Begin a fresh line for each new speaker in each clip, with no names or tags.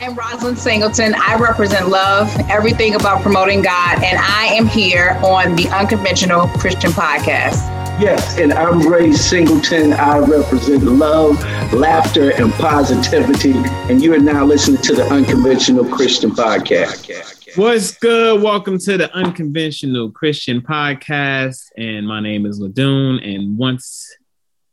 I am Roslyn Singleton. I represent love, everything about promoting God, and I am here on the Unconventional Christian Podcast.
Yes, and I'm Ray Singleton. I represent love, laughter, and positivity. And you are now listening to the Unconventional Christian Podcast.
What's good? Welcome to the Unconventional Christian Podcast. And my name is Ladun. And once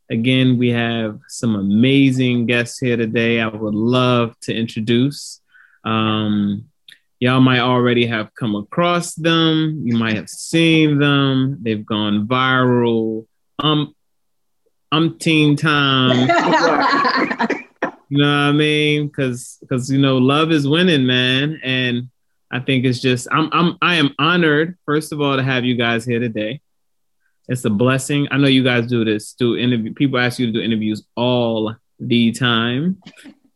again, we have some amazing guests here today. I would love to introduce. Um, y'all might already have come across them. You might have seen them. They've gone viral. Um, umpteen time. you know what I mean? Because because you know love is winning, man. And I think it's just I'm I'm I am honored first of all to have you guys here today. It's a blessing. I know you guys do this. Do interview people ask you to do interviews all the time.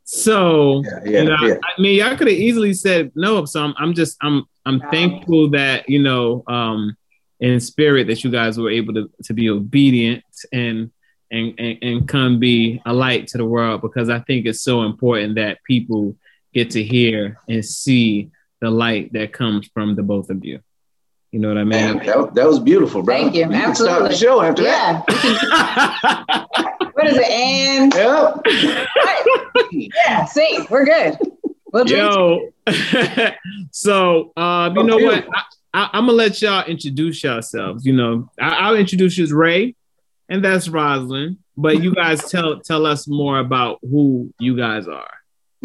So yeah, yeah, you know, yeah. I mean, y'all could have easily said no. So I'm, I'm just, I'm, I'm thankful that you know, um, in spirit that you guys were able to to be obedient and and and, and come be a light to the world because I think it's so important that people get to hear and see the light that comes from the both of you. You know what I mean?
Man, that, that was beautiful, bro.
Thank you.
you
Absolutely.
Start the show after
yeah. that. what is it? And
yep.
Yeah, see, we're good.
We'll Yo, so uh, you oh, know what? I, am gonna let y'all introduce yourselves. You know, I, will introduce you as Ray, and that's Roslyn. But you guys tell tell us more about who you guys are.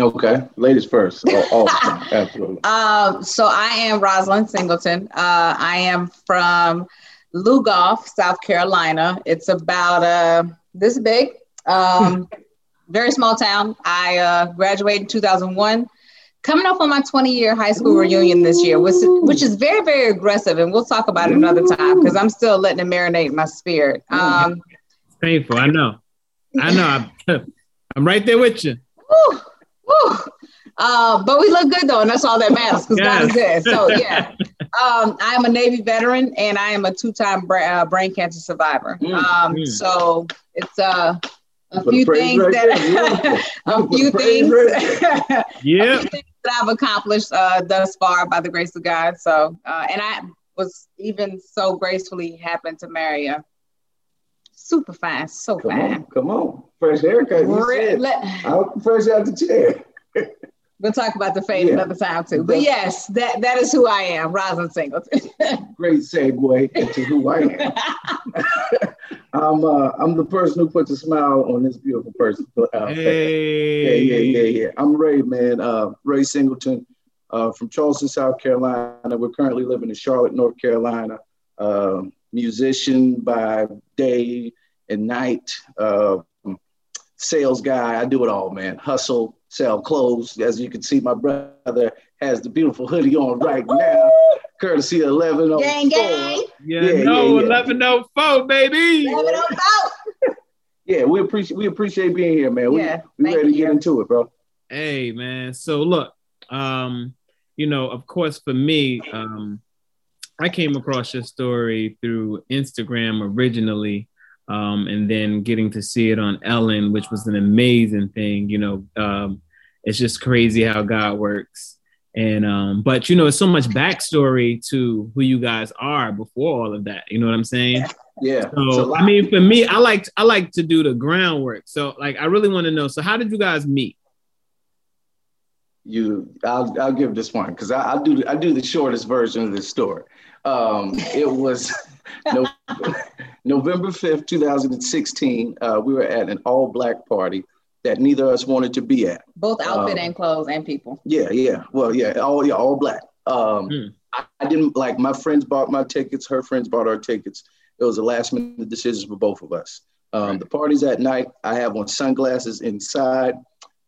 Okay, ladies first. All, all absolutely.
Um, so I am Roslyn Singleton. Uh, I am from Lugoff, South Carolina. It's about uh, this big, um, very small town. I uh, graduated in 2001. Coming up on my 20 year high school reunion this year, which, which is very, very aggressive. And we'll talk about it another time because I'm still letting it marinate in my spirit. Um,
it's painful. I know. I know. I'm, I'm right there with you.
Whew. Uh, but we look good though, and that's all that matters because God is good. So yeah, um, I am a Navy veteran, and I am a two-time bra- uh, brain cancer survivor. Mm, um, mm. So it's uh, a few things right that a few things,
right yeah,
that I've accomplished uh, thus far by the grace of God. So, uh, and I was even so gracefully happened to marry a super fine, so
come
fine.
On, come on, fresh haircut. You Let, said, fresh out the chair.
We'll talk about the fade yeah. another time too. But yes, that that is who I am, Roslyn Singleton.
Great segue into who I am. I'm uh, I'm the person who puts a smile on this beautiful person.
Uh, hey.
Yeah, yeah, yeah, yeah. I'm Ray, man. Uh, Ray Singleton uh, from Charleston, South Carolina. We're currently living in Charlotte, North Carolina. Uh, musician by day and night. Sales guy. I do it all, man. Hustle, sell clothes. As you can see, my brother has the beautiful hoodie on right now, courtesy of 1104.
Gang, gang.
Yeah, yeah, no, yeah, yeah. 1104, baby.
1104.
yeah, we appreciate we appreciate being here, man. We, yeah, we ready to get into it, bro.
Hey, man. So look, um, you know, of course, for me, um, I came across your story through Instagram originally um, and then getting to see it on Ellen, which was an amazing thing. You know, um, it's just crazy how God works. And um, but you know, it's so much backstory to who you guys are before all of that. You know what I'm saying?
Yeah.
So I mean, for me, I like I like to do the groundwork. So like, I really want to know. So how did you guys meet?
You, I'll I'll give this one because I, I do I do the shortest version of this story. Um, it was. November 5th, 2016, uh, we were at an all black party that neither of us wanted to be at.
Both outfit um, and clothes and people.
Yeah, yeah. Well, yeah, all yeah, all black. Um, hmm. I, I, didn't like my friends bought my tickets, her friends bought our tickets. It was a last minute decision for both of us. Um, right. The party's at night. I have on sunglasses inside.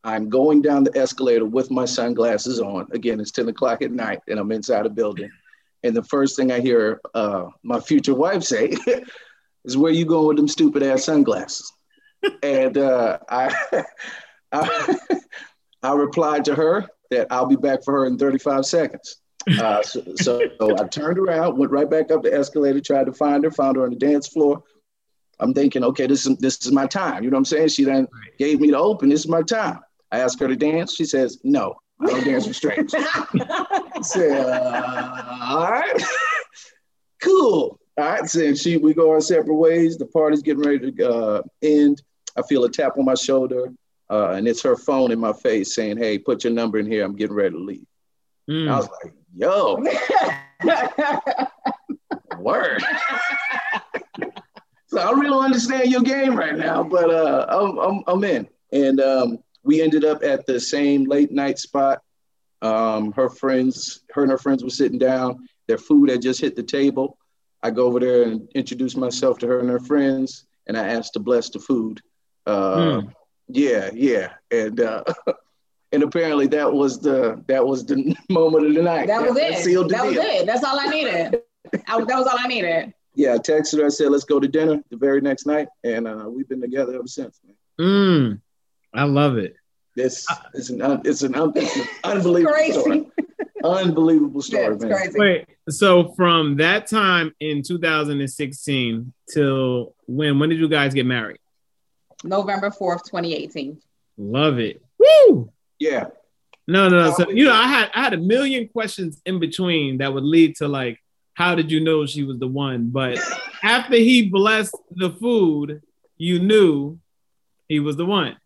I'm going down the escalator with my sunglasses on. Again, it's 10 o'clock at night and I'm inside a building. And the first thing I hear uh, my future wife say is, "Where you going with them stupid ass sunglasses?" and uh, I, I, I replied to her that I'll be back for her in 35 seconds. Uh, so, so, so, I turned around, went right back up the escalator, tried to find her, found her on the dance floor. I'm thinking, okay, this is this is my time. You know what I'm saying? She then gave me the open. This is my time. I asked her to dance. She says no. I don't dance with strangers. I said, uh, all right, cool. All right, so she we go our separate ways. The party's getting ready to uh, end. I feel a tap on my shoulder, uh, and it's her phone in my face saying, "Hey, put your number in here. I'm getting ready to leave." Mm. I was like, "Yo, word." so I really don't understand your game right now, but uh, I'm, I'm, I'm in. And um, we ended up at the same late night spot. Um, her friends, her and her friends were sitting down. Their food had just hit the table. I go over there and introduce myself to her and her friends, and I asked to bless the food. Uh, mm. Yeah, yeah, and uh, and apparently that was the that was the moment of the night.
That was that, it. That, that was it. That's all I needed. I, that was all I needed.
Yeah, I texted her. I said, "Let's go to dinner the very next night," and uh, we've been together ever since. Man.
Mm, I love it.
This is uh, an it's an, it's an unbelievable story. Unbelievable story, man. Crazy.
Wait, so from that time in 2016 till when? When did you guys get married?
November 4th, 2018.
Love it. Woo!
Yeah.
No, no, no. So you know, I had I had a million questions in between that would lead to like, how did you know she was the one? But after he blessed the food, you knew he was the one.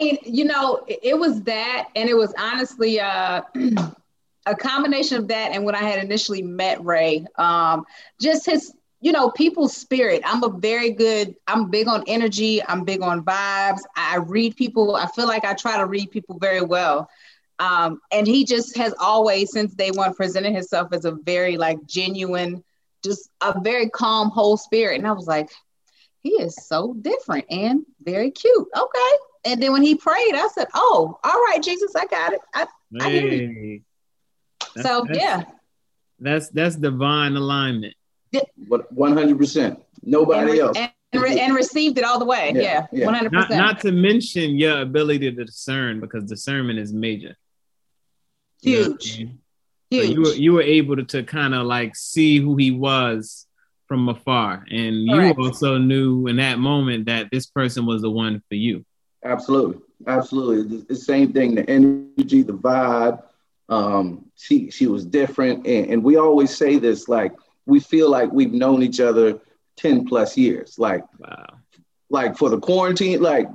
I mean, you know, it was that, and it was honestly uh, a combination of that and when I had initially met Ray, um, just his you know, people's spirit. I'm a very good, I'm big on energy. I'm big on vibes. I read people. I feel like I try to read people very well. Um, and he just has always, since day one, presented himself as a very like genuine, just a very calm, whole spirit. And I was like, he is so different and very cute. Okay. And then when he prayed, I said, Oh, all right, Jesus, I got it. I, hey. I hear you. That's, so that's, yeah.
That's that's divine alignment.
One hundred percent. Nobody and, else.
And, and, and, received it all the way. Yeah, one hundred percent.
Not to mention your ability to discern, because discernment is major.
Huge. You know
Huge. So you were you were able to, to kind of like see who he was from afar, and Correct. you also knew in that moment that this person was the one for you.
Absolutely, absolutely. The, the same thing. The energy, the vibe. Um, she she was different, and, and we always say this like we feel like we've known each other 10 plus years. Like, wow. like for the quarantine, like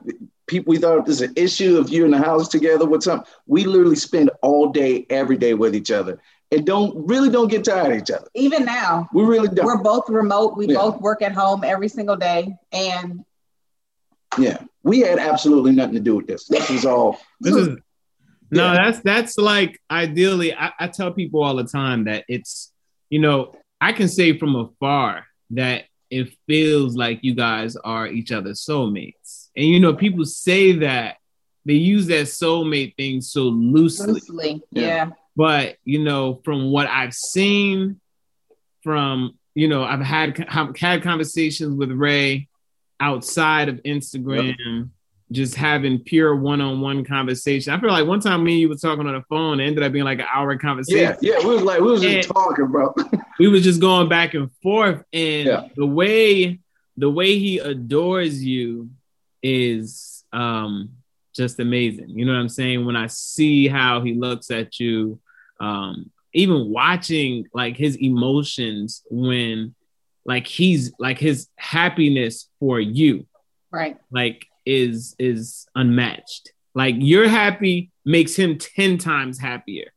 people, we thought there's an issue if you're in the house together with something. We literally spend all day, every day with each other and don't really don't get tired of each other.
Even now,
we really don't.
We're both remote. We yeah. both work at home every single day. And
yeah, we had absolutely nothing to do with this. This was all.
this is no, that's that's like ideally. I, I tell people all the time that it's you know I can say from afar that it feels like you guys are each other's soulmates. And you know, people say that they use that soulmate thing so loosely.
Loosely, yeah. yeah.
But you know, from what I've seen, from you know, I've had had conversations with Ray outside of Instagram. Yep just having pure one-on-one conversation. I feel like one time me and you were talking on the phone, it ended up being like an hour conversation.
Yeah, yeah, we was like we was just talking, bro.
we was just going back and forth, and yeah. the way the way he adores you is um just amazing. You know what I'm saying? When I see how he looks at you, um, even watching like his emotions when like he's like his happiness for you.
Right.
Like is is unmatched. Like you're happy makes him 10 times happier.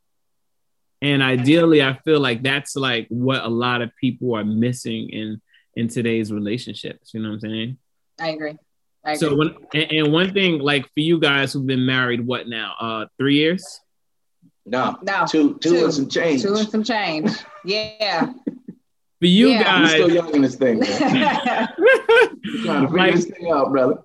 And ideally, I feel like that's like what a lot of people are missing in in today's relationships. You know what I'm saying?
I agree. I
agree. So when and, and, one thing, like for you guys who've been married, what now? Uh, three years?
No, no, two, two, two and some change.
Two and some change. Yeah.
for you yeah. guys,
I'm still young in this thing. trying to figure like, this thing out, brother.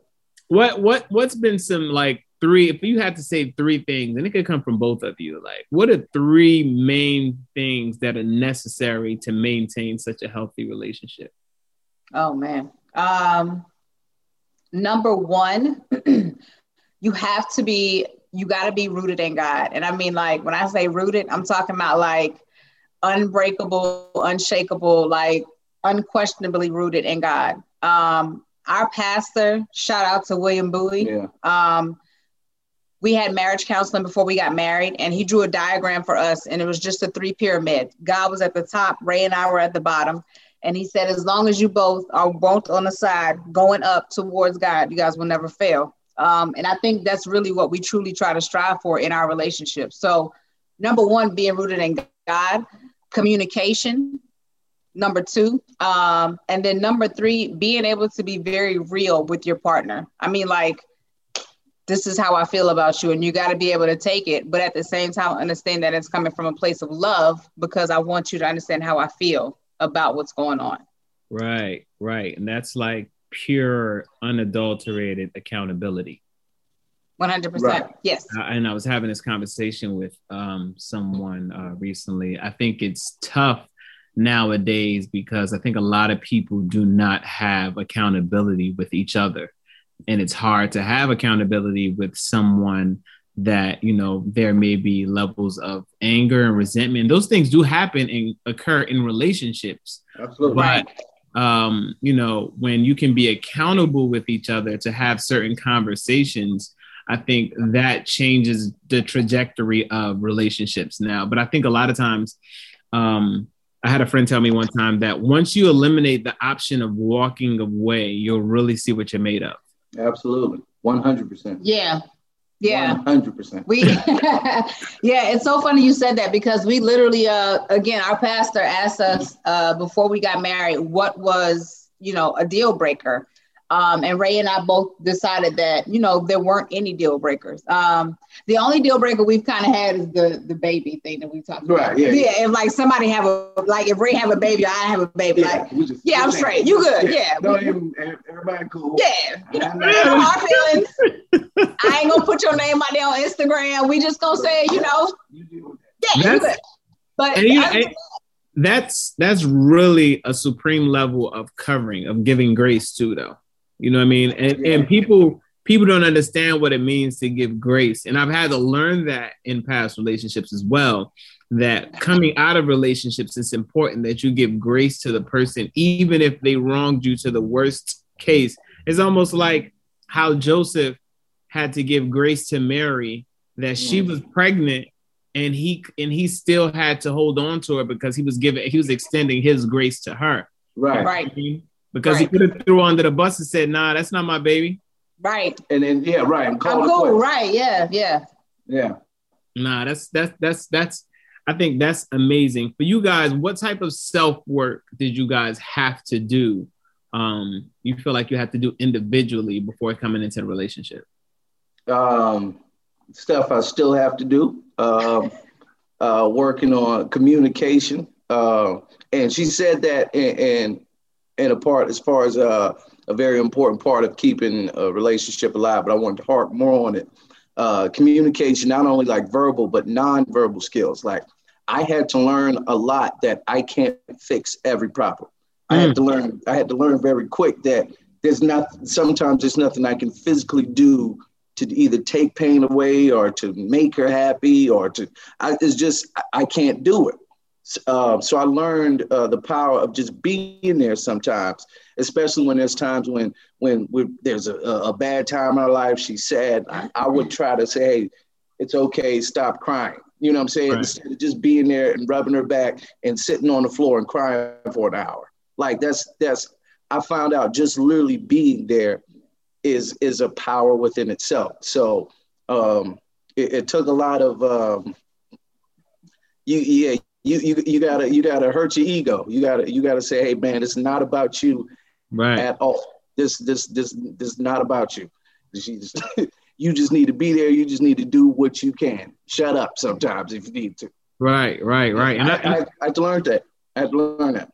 What what what's been some like three? If you had to say three things, and it could come from both of you, like what are three main things that are necessary to maintain such a healthy relationship?
Oh man. Um number one, you have to be you got to be rooted in God. And I mean like when I say rooted, I'm talking about like unbreakable, unshakable, like unquestionably rooted in God. Um, our pastor, shout out to William Bowie. Yeah. Um, we had marriage counseling before we got married, and he drew a diagram for us, and it was just a three pyramid. God was at the top, Ray and I were at the bottom. And he said, as long as you both are both on the side going up towards God, you guys will never fail. Um, and I think that's really what we truly try to strive for in our relationship. So, number one, being rooted in God, communication. Number two, um, and then number three, being able to be very real with your partner. I mean, like, this is how I feel about you, and you got to be able to take it, but at the same time, understand that it's coming from a place of love because I want you to understand how I feel about what's going on.
Right, right. And that's like pure, unadulterated accountability.
100%. Right. Yes.
and I was having this conversation with um, someone uh, recently. I think it's tough nowadays because I think a lot of people do not have accountability with each other. And it's hard to have accountability with someone that you know there may be levels of anger and resentment those things do happen and occur in relationships
absolutely
but um you know when you can be accountable with each other to have certain conversations i think that changes the trajectory of relationships now but i think a lot of times um I had a friend tell me one time that once you eliminate the option of walking away, you'll really see what you're made of.
Absolutely. 100%.
Yeah. Yeah,
hundred percent.
We, yeah, it's so funny you said that because we literally, uh, again, our pastor asked us uh, before we got married what was, you know, a deal breaker, um, and Ray and I both decided that you know there weren't any deal breakers. Um, the only deal breaker we've kind of had is the the baby thing that we talked about.
Right. Yeah.
Yeah. If like somebody have a like if Ray have a baby, I have a baby. Yeah, like just, yeah, I'm straight. You good? Yeah. yeah.
Don't everybody cool.
Yeah. You know, no feelings. I ain't gonna put your name out there on Instagram. We just gonna say you know. You yeah. You good. But. And you, and,
that's that's really a supreme level of covering of giving grace to though you know what I mean? And yeah. and people people don't understand what it means to give grace. And I've had to learn that in past relationships as well. That coming out of relationships, it's important that you give grace to the person, even if they wronged you to the worst case. It's almost like how Joseph had to give grace to Mary that she was pregnant and he and he still had to hold on to her because he was giving he was extending his grace to her.
Right.
Right
because right. he could have threw under the bus and said, "Nah, that's not my baby."
Right.
And then yeah, right.
I'm cool. Right. Yeah. Yeah.
Yeah.
Nah, that's that's that's that's. I think that's amazing for you guys. What type of self work did you guys have to do? Um, you feel like you have to do individually before coming into a relationship?
Um, stuff I still have to do. Um, uh, working on communication. Uh, and she said that, and, and and a part as far as uh, a very important part of keeping a relationship alive. But I wanted to harp more on it. Uh, communication, not only like verbal but non-verbal skills. Like I had to learn a lot that I can't fix every problem. Mm. I had to mm. learn. I had to learn very quick that there's not. Sometimes there's nothing I can physically do to either take pain away or to make her happy or to. I, it's just I can't do it. Uh, so I learned uh, the power of just being there sometimes, especially when there's times when when there's a, a, bad time in our life. She's sad. I, I, would try to say, "Hey, it's okay. Stop crying." You know what I'm saying? Right. Instead of just being there and rubbing her back and sitting on the floor and crying for an hour. Like that's that's I found out just literally being there is is a power within itself. So um, it, it took a lot of um, you yeah you you you gotta you gotta hurt your ego. You gotta you gotta say, hey man, it's not about you
right.
at all. This this this this is not about you. You just, you just need to be there. You just need to do what you can. Shut up sometimes if you need to.
Right, right, right.
And I, I, I, I learned that. I to that.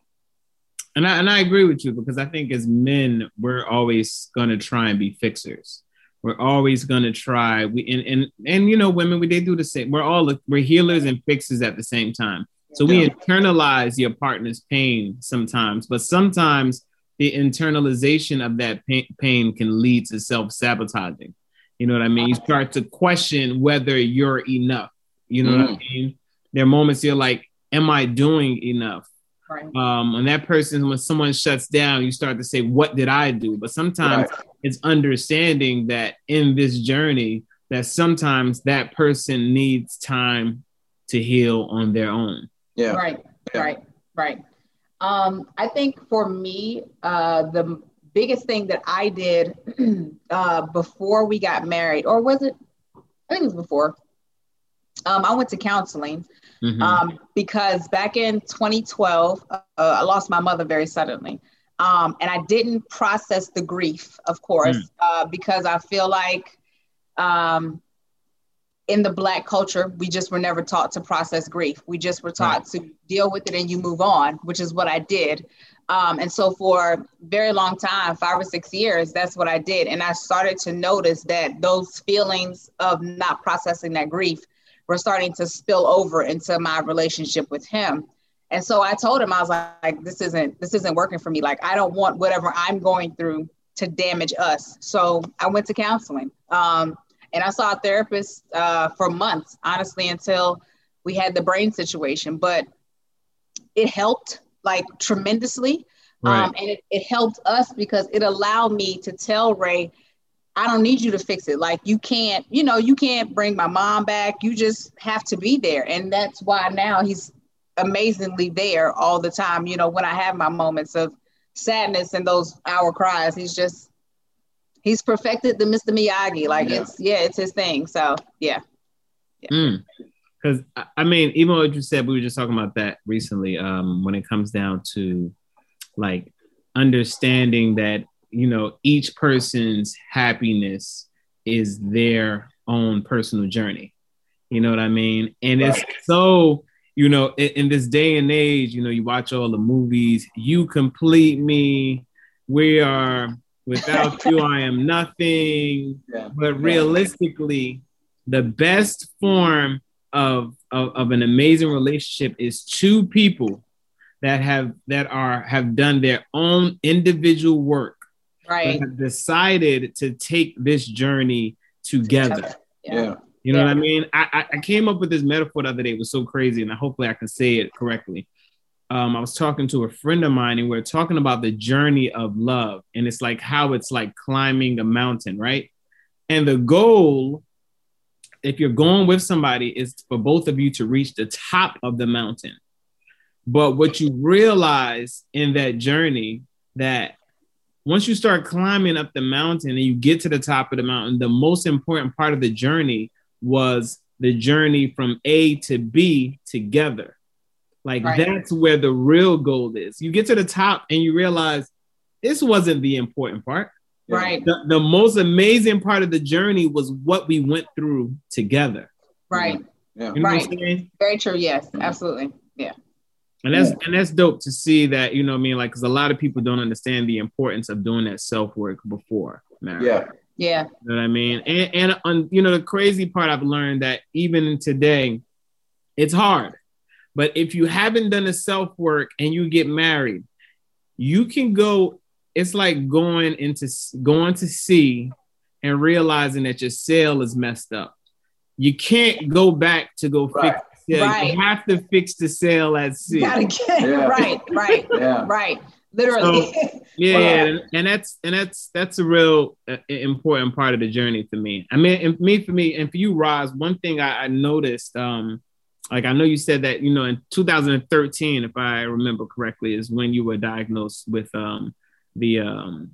And I, and I agree with you because I think as men, we're always going to try and be fixers. We're always going to try. We and, and and you know, women, we they do the same. We're all we're healers and fixers at the same time. So we internalize your partner's pain sometimes, but sometimes the internalization of that pain, can lead to self sabotaging. You know what I mean? You start to question whether you're enough. You know mm. what I mm. mean? There are moments you're like, Am I doing enough? Right. Um, and that person, when someone shuts down, you start to say, What did I do? But sometimes right. it's understanding that in this journey, that sometimes that person needs time to heal on their own.
Yeah.
Right. Yeah. Right. Right. Um, I think for me, uh, the biggest thing that I did uh, before we got married, or was it? I think it was before. Um, I went to counseling mm-hmm. um, because back in 2012, uh, I lost my mother very suddenly. Um, and I didn't process the grief, of course, mm. uh, because I feel like um, in the Black culture, we just were never taught to process grief. We just were taught right. to deal with it and you move on, which is what I did. Um, and so for a very long time, five or six years, that's what I did. And I started to notice that those feelings of not processing that grief were starting to spill over into my relationship with him. And so I told him, I was like, this isn't this isn't working for me. Like I don't want whatever I'm going through to damage us. So I went to counseling. Um, and I saw a therapist uh, for months, honestly, until we had the brain situation. But it helped like tremendously. Right. Um, and it, it helped us because it allowed me to tell Ray, I don't need you to fix it. Like you can't, you know, you can't bring my mom back. You just have to be there. And that's why now he's amazingly there all the time. You know, when I have my moments of sadness and those hour cries, he's just he's perfected the Mr. Miyagi. Like yeah. it's yeah, it's his thing. So yeah.
yeah. Mm because I mean, even what you said, we were just talking about that recently. Um, when it comes down to like understanding that you know each person's happiness is their own personal journey. You know what I mean? And right. it's so you know in, in, this day and age, you know, you watch all the movies. You complete me. We are without you. I am nothing. Yeah. But realistically, the best form of, of, of an amazing relationship is two people that have that are have done their own individual work
right
have decided to take this journey together
yeah,
you know yeah. what i mean I, I came up with this metaphor the other day it was so crazy and hopefully i can say it correctly um, i was talking to a friend of mine and we are talking about the journey of love and it's like how it's like climbing a mountain right and the goal if you're going with somebody, is for both of you to reach the top of the mountain. But what you realize in that journey that once you start climbing up the mountain and you get to the top of the mountain, the most important part of the journey was the journey from A to B together. Like right. that's where the real gold is. You get to the top and you realize this wasn't the important part.
Right.
The, the most amazing part of the journey was what we went through together.
Right. Yeah. You know right. Very true. Yes, absolutely. Yeah.
And that's yeah. and that's dope to see that, you know I mean? Like, because a lot of people don't understand the importance of doing that self work before marriage.
Yeah.
Yeah.
You know what I mean? And, and on, you know, the crazy part I've learned that even today, it's hard. But if you haven't done the self work and you get married, you can go it's like going into going to sea and realizing that your sail is messed up. You can't go back to go right. fix the sail. Right. You have to fix the sail at sea.
gotta get yeah. right, right, yeah. right. Literally.
So, yeah, yeah, and that's and that's that's a real uh, important part of the journey for me. I mean, and me for me, and for you, Ros. One thing I, I noticed, um, like I know you said that you know in 2013, if I remember correctly, is when you were diagnosed with um the um,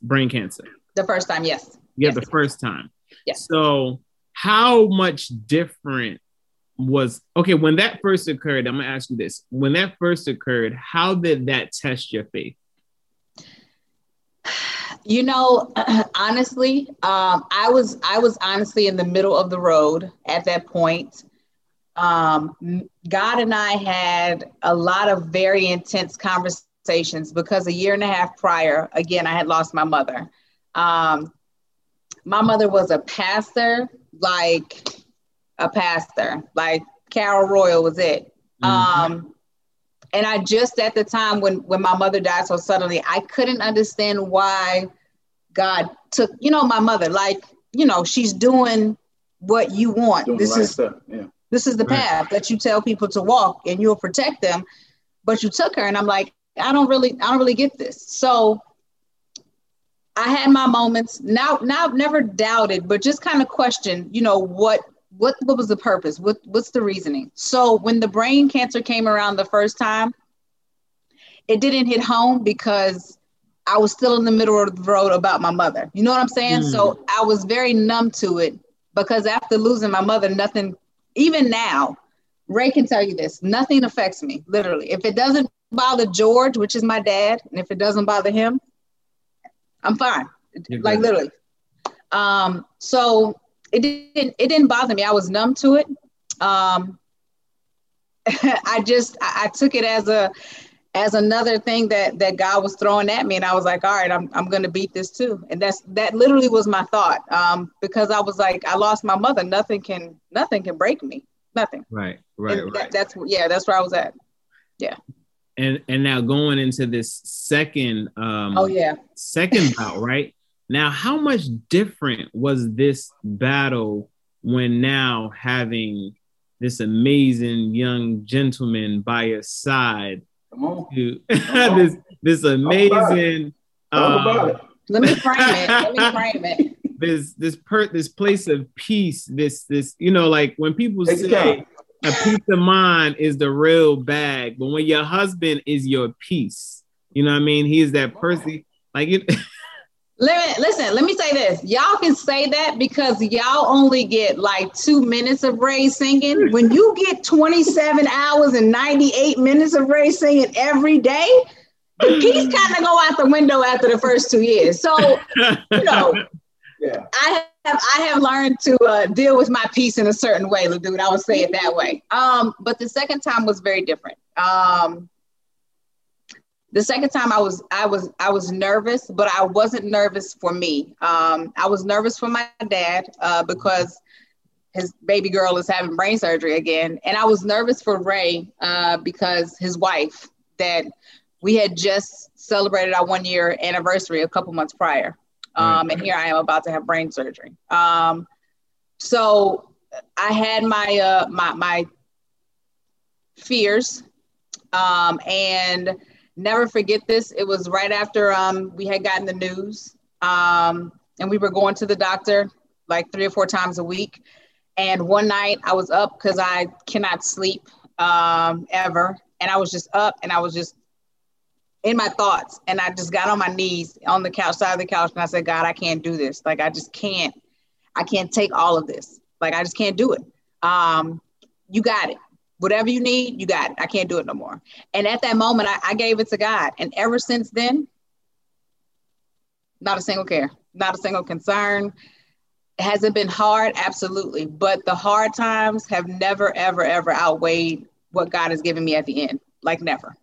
brain cancer?
The first time, yes.
Yeah,
yes.
the first time.
Yes.
So, how much different was okay when that first occurred? I'm gonna ask you this: when that first occurred, how did that test your faith?
You know, honestly, um, I was I was honestly in the middle of the road at that point. Um, God and I had a lot of very intense conversations because a year and a half prior, again, I had lost my mother. Um, my mother was a pastor, like a pastor, like Carol Royal was it. Mm-hmm. Um, and I just at the time when when my mother died so suddenly, I couldn't understand why God took, you know, my mother. Like, you know, she's doing what you want. Doing this is yeah. This is the right. path that you tell people to walk, and you'll protect them. But you took her, and I'm like, I don't really, I don't really get this. So I had my moments. Now, now, I've never doubted, but just kind of questioned. You know what? What what was the purpose? What what's the reasoning? So when the brain cancer came around the first time, it didn't hit home because I was still in the middle of the road about my mother. You know what I'm saying? Mm. So I was very numb to it because after losing my mother, nothing, even now, Ray can tell you this, nothing affects me, literally. If it doesn't bother George, which is my dad, and if it doesn't bother him, I'm fine. You're like good. literally. Um, so it didn't it didn't bother me. I was numb to it. Um, I just I, I took it as a as another thing that that God was throwing at me, and I was like, all right, I'm I'm gonna beat this too, and that's that literally was my thought, um, because I was like, I lost my mother, nothing can nothing can break me, nothing.
Right, right,
right. That, that's yeah, that's where I was at. Yeah.
And and now going into this second, um,
oh yeah,
second bout, right? Now, how much different was this battle when now having this amazing young gentleman by your side?
Come on.
To, Come this this amazing.
Um, Let me frame it. Let me frame it.
This this per this place of peace. This this you know like when people Take say a peace of mind is the real bag, but when your husband is your peace, you know what I mean. He is that person. Like it.
Let me, listen, let me say this. Y'all can say that because y'all only get like two minutes of Ray singing. When you get 27 hours and 98 minutes of Ray singing every day, the peace kind of go out the window after the first two years. So, you know, yeah. I have I have learned to uh, deal with my peace in a certain way, dude. I would say it that way. Um, but the second time was very different. Um, the second time I was I was I was nervous, but I wasn't nervous for me. Um, I was nervous for my dad uh, because his baby girl is having brain surgery again, and I was nervous for Ray uh, because his wife that we had just celebrated our one year anniversary a couple months prior, um, and here I am about to have brain surgery. Um, so I had my uh, my my fears, um, and never forget this. It was right after um, we had gotten the news, um, and we were going to the doctor like three or four times a week. And one night I was up because I cannot sleep um, ever, and I was just up and I was just in my thoughts, and I just got on my knees on the couch, side of the couch, and I said, God, I can't do this. Like I just can't. I can't take all of this. Like I just can't do it. Um, you got it whatever you need, you got it. I can't do it no more. And at that moment, I, I gave it to God. And ever since then, not a single care, not a single concern. Has it been hard? Absolutely. But the hard times have never, ever, ever outweighed what God has given me at the end. Like never.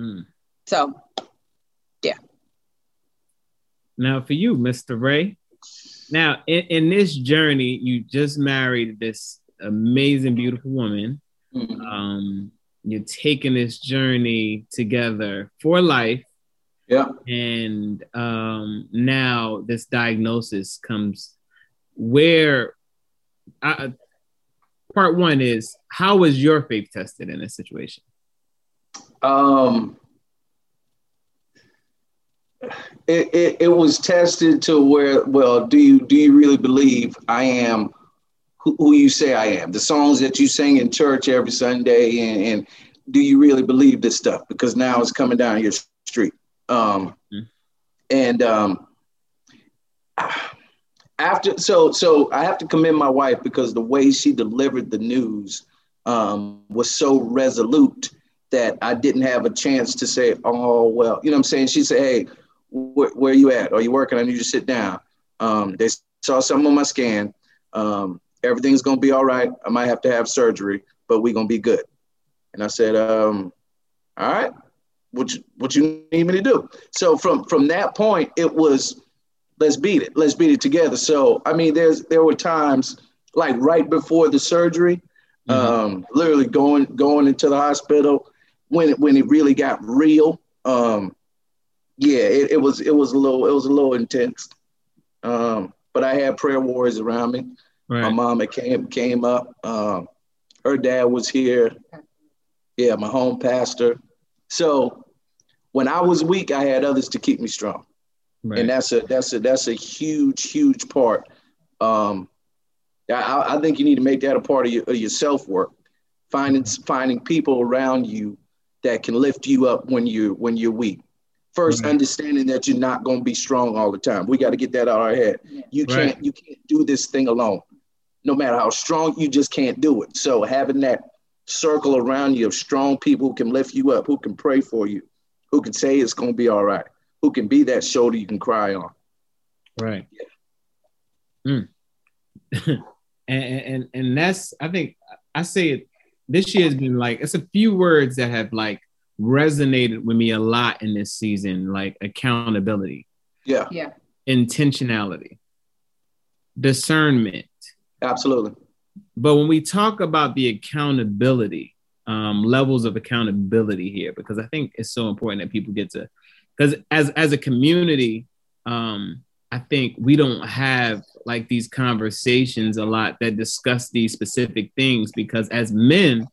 Mm. So, yeah.
Now, for you, Mr. Ray, now in, in this journey, you just married this amazing, beautiful woman. Mm-hmm. Um, you're taking this journey together for life.
Yeah.
And um, now this diagnosis comes where I, part one is how was your faith tested in this situation?
Um, it, it, it was tested to where, well, do you, do you really believe I am who, who you say I am, the songs that you sing in church every Sunday, and, and do you really believe this stuff? Because now it's coming down your street. Um, mm-hmm. And um, after, so so I have to commend my wife because the way she delivered the news um, was so resolute that I didn't have a chance to say, "Oh well," you know what I'm saying. She said, "Hey, wh- where are you at? Are you working? I need you to sit down." Um, they saw something on my scan. Um, everything's gonna be all right. I might have to have surgery, but we're gonna be good. And I said, um, all right, what you, what you need me to do? So from from that point, it was let's beat it, let's beat it together. So I mean, there's there were times like right before the surgery, mm-hmm. um, literally going going into the hospital when it when it really got real. Um, yeah, it, it was it was a little it was a little intense. Um, but I had prayer warriors around me. Right. My mom came came up. Um, her dad was here. Yeah, my home pastor. So when I was weak, I had others to keep me strong. right. and that's a that's a that's a huge huge part. Um, I, I think you need to make that a part of your, of your self work, finding finding people around you that can lift you up when you when you're weak. 1st mm-hmm. understanding that you're not going to be strong all the time. We got to get that out of our head. You can't right. you can't do this thing alone. No matter how strong, you just can't do it. So having that circle around you of strong people who can lift you up, who can pray for you, who can say it's going to be all right, who can be that shoulder you can cry on.
Right. Yeah. Mm. and, and and that's I think I say it. This year has been like it's a few words that have like resonated with me a lot in this season, like accountability.
Yeah.
Yeah.
Intentionality. Discernment.
Absolutely.
But when we talk about the accountability, um, levels of accountability here, because I think it's so important that people get to, because as as a community, um, I think we don't have like these conversations a lot that discuss these specific things because as men,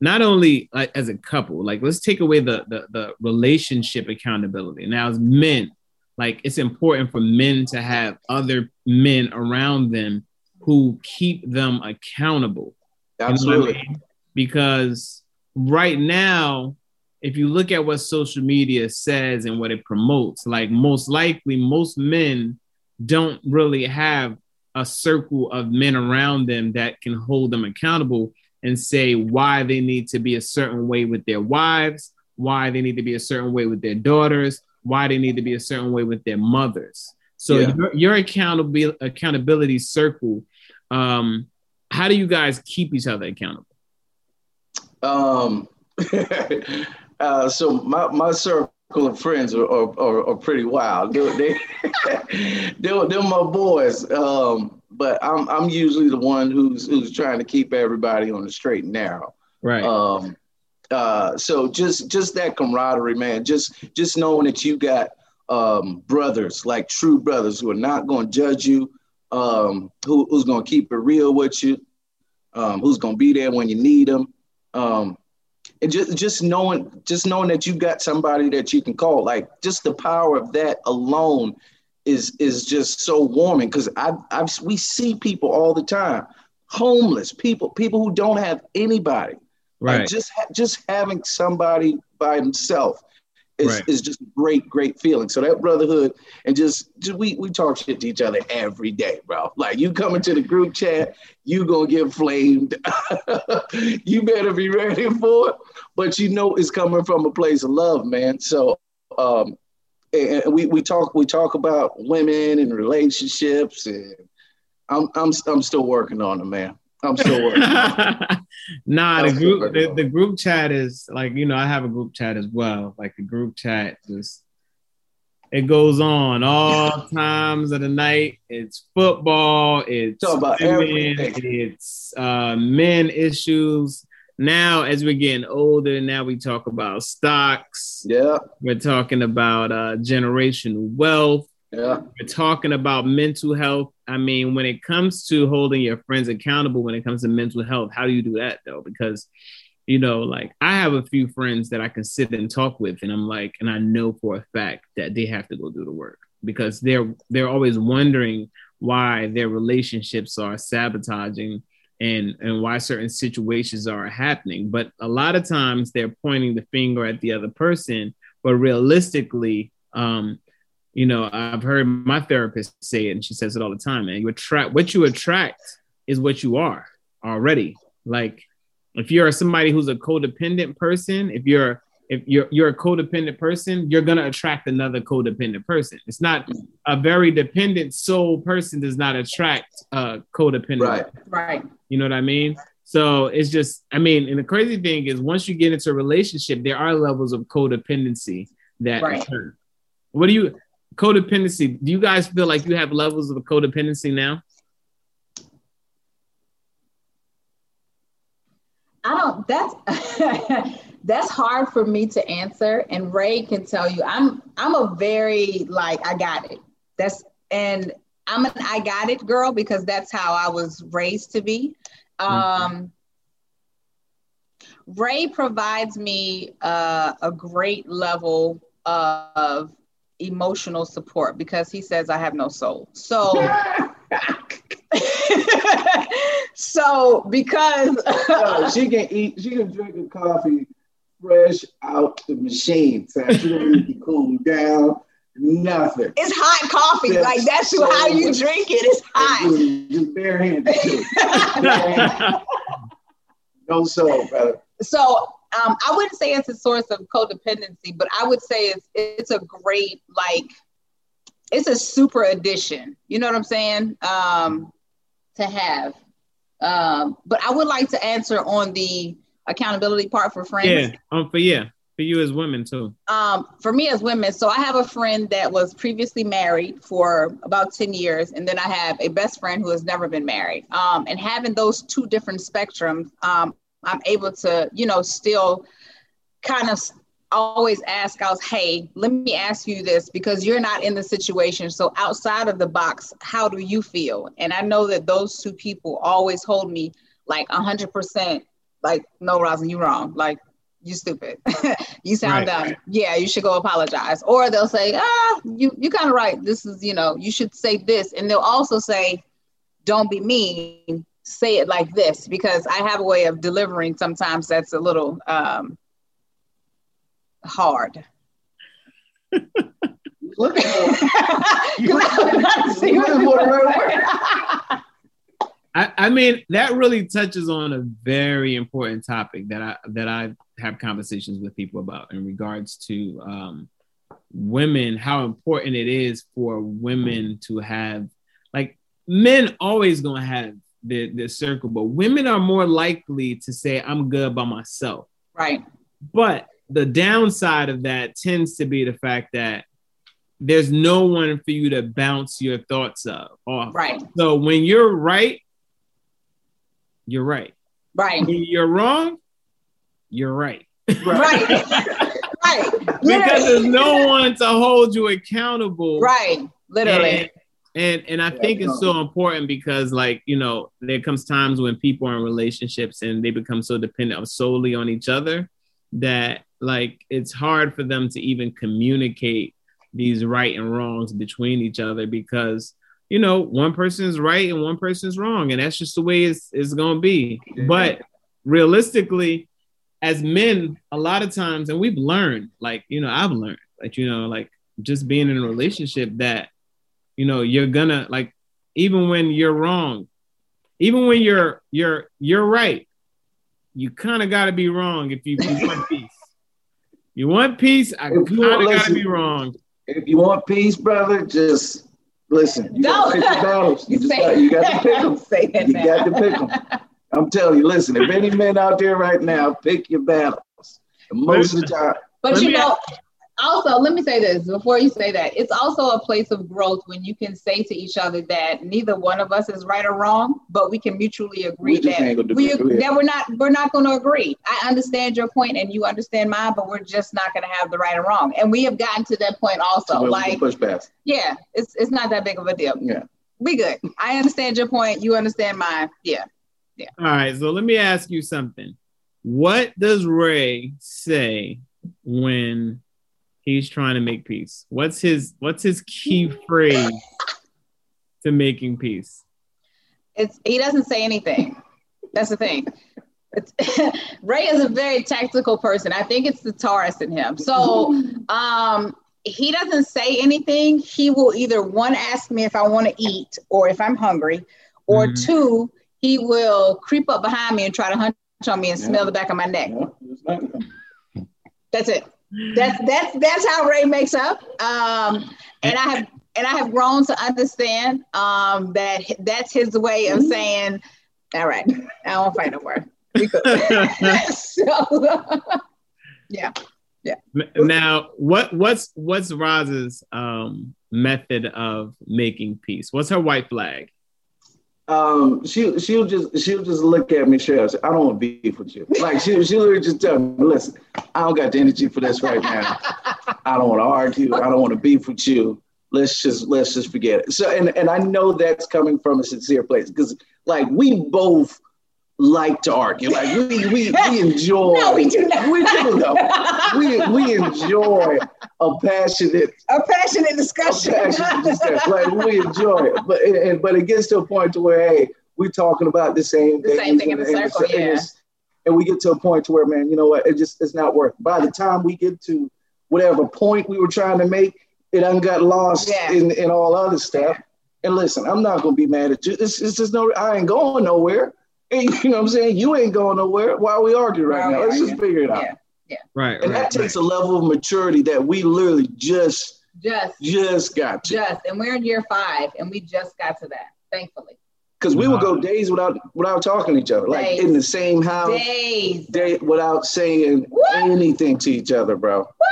not only like as a couple, like let's take away the, the the relationship accountability. Now as men, like it's important for men to have other men around them who keep them accountable.
Absolutely. You know I mean?
Because right now, if you look at what social media says and what it promotes, like most likely, most men don't really have a circle of men around them that can hold them accountable and say why they need to be a certain way with their wives, why they need to be a certain way with their daughters, why they need to be a certain way with their mothers. So yeah. your, your accountability accountability circle um, how do you guys keep each other accountable?
Um, uh, so my, my circle of friends are, are, are, pretty wild. They're, they, they're, they're my boys. Um, but I'm, I'm usually the one who's, who's trying to keep everybody on the straight and narrow.
Right.
Um, uh, so just, just that camaraderie, man, just, just knowing that you got, um, brothers, like true brothers who are not going to judge you, um, who, who's going to keep it real with you, um, who's going to be there when you need them. Um, and just just knowing just knowing that you got somebody that you can call, like just the power of that alone is is just so warming because I I've we see people all the time, homeless people, people who don't have anybody.
Right.
Like just just having somebody by himself is, right. is just a great, great feeling. So that brotherhood and just, just we we talk shit to each other every day, bro. Like you come into the group chat, you gonna get flamed. you better be ready for it. But you know it's coming from a place of love, man. So um and we, we talk we talk about women and relationships and I'm I'm I'm still working on them, man. I'm still working.
nah, the group the, the, group chat is like you know I have a group chat as well. Like the group chat just it goes on all times of the night. It's football. It's
Talk about women,
It's uh, men issues. Now, as we're getting older, now we talk about stocks.
Yeah,
we're talking about uh, generational wealth.
Yeah.
We're talking about mental health. I mean, when it comes to holding your friends accountable, when it comes to mental health, how do you do that though? Because, you know, like I have a few friends that I can sit and talk with, and I'm like, and I know for a fact that they have to go do the work because they're they're always wondering why their relationships are sabotaging and and why certain situations are happening. But a lot of times they're pointing the finger at the other person, but realistically, um, you know, I've heard my therapist say it, and she says it all the time, man. You attract what you attract is what you are already. Like, if you're somebody who's a codependent person, if you're if you're you're a codependent person, you're gonna attract another codependent person. It's not a very dependent soul person does not attract a codependent.
Right.
Right.
You know what I mean? So it's just, I mean, and the crazy thing is once you get into a relationship, there are levels of codependency that right. occur. What do you codependency. Do you guys feel like you have levels of codependency now?
I don't. That's that's hard for me to answer. And Ray can tell you, I'm I'm a very like I got it. That's and I'm an I got it girl because that's how I was raised to be. Um, Ray provides me uh, a great level of emotional support because he says I have no soul. So so because
no, she can eat, she can drink a coffee fresh out the machine. So she don't need to cool down. Nothing.
It's hot coffee. That's like that's so how you drink it. It's hot.
Just barehanded no soul, brother.
So um, I wouldn't say it's a source of codependency, but I would say it's it's a great like it's a super addition. You know what I'm saying? Um, to have. Um, but I would like to answer on the accountability part for friends.
Yeah, um, for yeah, for you as women too.
Um, for me as women, so I have a friend that was previously married for about 10 years, and then I have a best friend who has never been married. Um, and having those two different spectrums, um, I'm able to, you know, still kind of always ask us, hey, let me ask you this because you're not in the situation. So outside of the box, how do you feel? And I know that those two people always hold me like 100% like, no, Rosin, you wrong. Like, you stupid. you sound right. dumb. Yeah, you should go apologize. Or they'll say, ah, you you kind of right. This is, you know, you should say this. And they'll also say, don't be mean. Say it like this because I have a way of delivering sometimes that's a little um, hard.
looking for, you looking for the right.
I, I mean, that really touches on a very important topic that I that I have conversations with people about in regards to um, women, how important it is for women to have like men always gonna have their, their circle, but women are more likely to say, I'm good by myself.
Right.
But the downside of that tends to be the fact that there's no one for you to bounce your thoughts of off.
Right.
So when you're right, you're right.
Right.
When you're wrong, you're right.
Right. right.
because there's no one to hold you accountable.
Right. Literally.
And and, and I think it's so important because like, you know, there comes times when people are in relationships and they become so dependent of solely on each other that like it's hard for them to even communicate these right and wrongs between each other because you know, one person is right and one person is wrong, and that's just the way it's, it's going to be. But realistically, as men, a lot of times, and we've learned, like, you know, I've learned, like, you know, like just being in a relationship that, you know, you're gonna, like, even when you're wrong, even when you're you're you're right, you kind of got to be wrong if you, if you want peace. You want peace, I kind of got to be wrong.
If you want peace, brother, just Listen, you got to pick your battles. You, just got, you got to pick them. Say that you now. got to pick them. I'm telling you, listen, if any men out there right now, pick your battles. And most of the time.
But you know, also let me say this before you say that. It's also a place of growth when you can say to each other that neither one of us is right or wrong but we can mutually agree we that we that we're not we're not going to agree. I understand your point and you understand mine but we're just not going to have the right or wrong. And we have gotten to that point also so like
push past
yeah it's it's not that big of a deal.
Yeah.
We good. I understand your point. You understand mine. Yeah. Yeah.
All right. So let me ask you something. What does ray say when he's trying to make peace. What's his what's his key phrase to making peace?
It's he doesn't say anything. That's the thing. It's, Ray is a very tactical person. I think it's the Taurus in him. So um, he doesn't say anything. He will either one ask me if I want to eat or if I'm hungry, or mm-hmm. two, he will creep up behind me and try to hunch on me and yeah. smell the back of my neck. Yeah. That's it that's that's that's how Ray makes up. Um, and I have and I have grown to understand um, that that's his way of saying, "All right, I won't fight no more." so, yeah, yeah.
Now, what what's what's Ros's um, method of making peace? What's her white flag?
Um, she she'll just she'll just look at me, Cheryl. I don't want to beef with you. Like she she'll just tell me, listen, I don't got the energy for this right now. I don't want to argue. I don't want to beef with you. Let's just let's just forget it. So and and I know that's coming from a sincere place because like we both like to argue. Like we we, we enjoy.
no, we do not.
We do though. we we enjoy a passionate,
a passionate discussion. A passionate
discussion. like we enjoy it, but it, but it gets to a point to where hey, we're talking about the same
the same thing in the circle, and, yeah.
And we get to a point to where, man, you know what? It just it's not working. By the time we get to whatever point we were trying to make, it got lost yeah. in in all other stuff. And listen, I'm not gonna be mad at you. It's, it's just no, I ain't going nowhere. And, you know what I'm saying? You ain't going nowhere. Why are we arguing right now? Let's just figure it out.
Yeah. Yeah.
Right.
And
right,
that takes right. a level of maturity that we literally just
just
just got to.
Just and we're in year five and we just got to that, thankfully.
Because we would go days without without talking to each other, like days. in the same house,
days,
day, without saying what? anything to each other, bro.
What?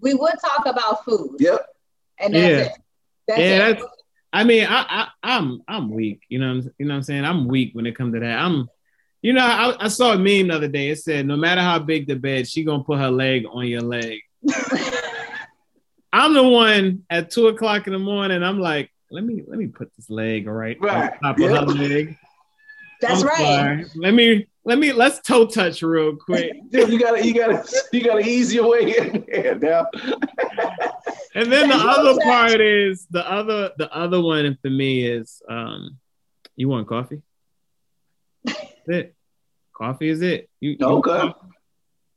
We would talk about food.
Yep.
And that's yeah. it. That's
yeah,
it.
that's I mean, I, I I'm I'm weak. You know, you know what I'm saying? I'm weak when it comes to that. I'm you know, I, I, saw a meme the other day. It said, no matter how big the bed, she gonna put her leg on your leg. I'm the one at two o'clock in the morning. I'm like, let me let me put this leg right, right. on top of her leg.
That's I'm right. Sorry.
Let me let me let's toe touch real quick.
Dude, you gotta you gotta you gotta ease your way in there now.
and then the other part is the other the other one for me is um you want coffee? it. Coffee is it.
You, okay.
You,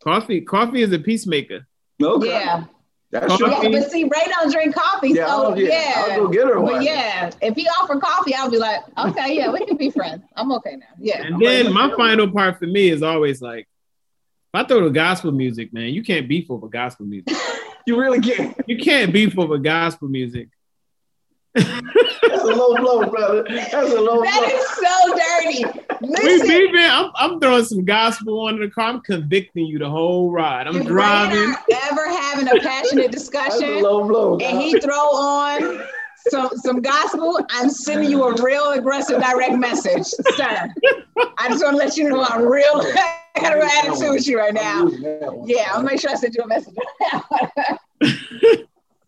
coffee, coffee is a peacemaker.
Okay.
Yeah. That's oh, true. Yeah, but see, Ray don't drink coffee, yeah, so yeah. yeah.
I'll go get her
one. But yeah, if he offer coffee, I'll be like, okay, yeah, we can be friends. I'm okay now. Yeah.
And then my final part for me is always like, if I throw the gospel music, man, you can't beef over gospel music.
you really can't.
You can't beef over gospel music.
That's a low blow, brother. That's a low
that blow. That is so dirty.
Listen, we beeping. I'm, I'm throwing some gospel on the car. I'm convicting you the whole ride. I'm driving.
Ever having a passionate discussion,
a low blow,
and he throw on some some gospel, I'm sending you a real aggressive direct message, sir. I just want to let you know I'm real. I got an attitude with you right now. Yeah, I'll make sure I send you a message.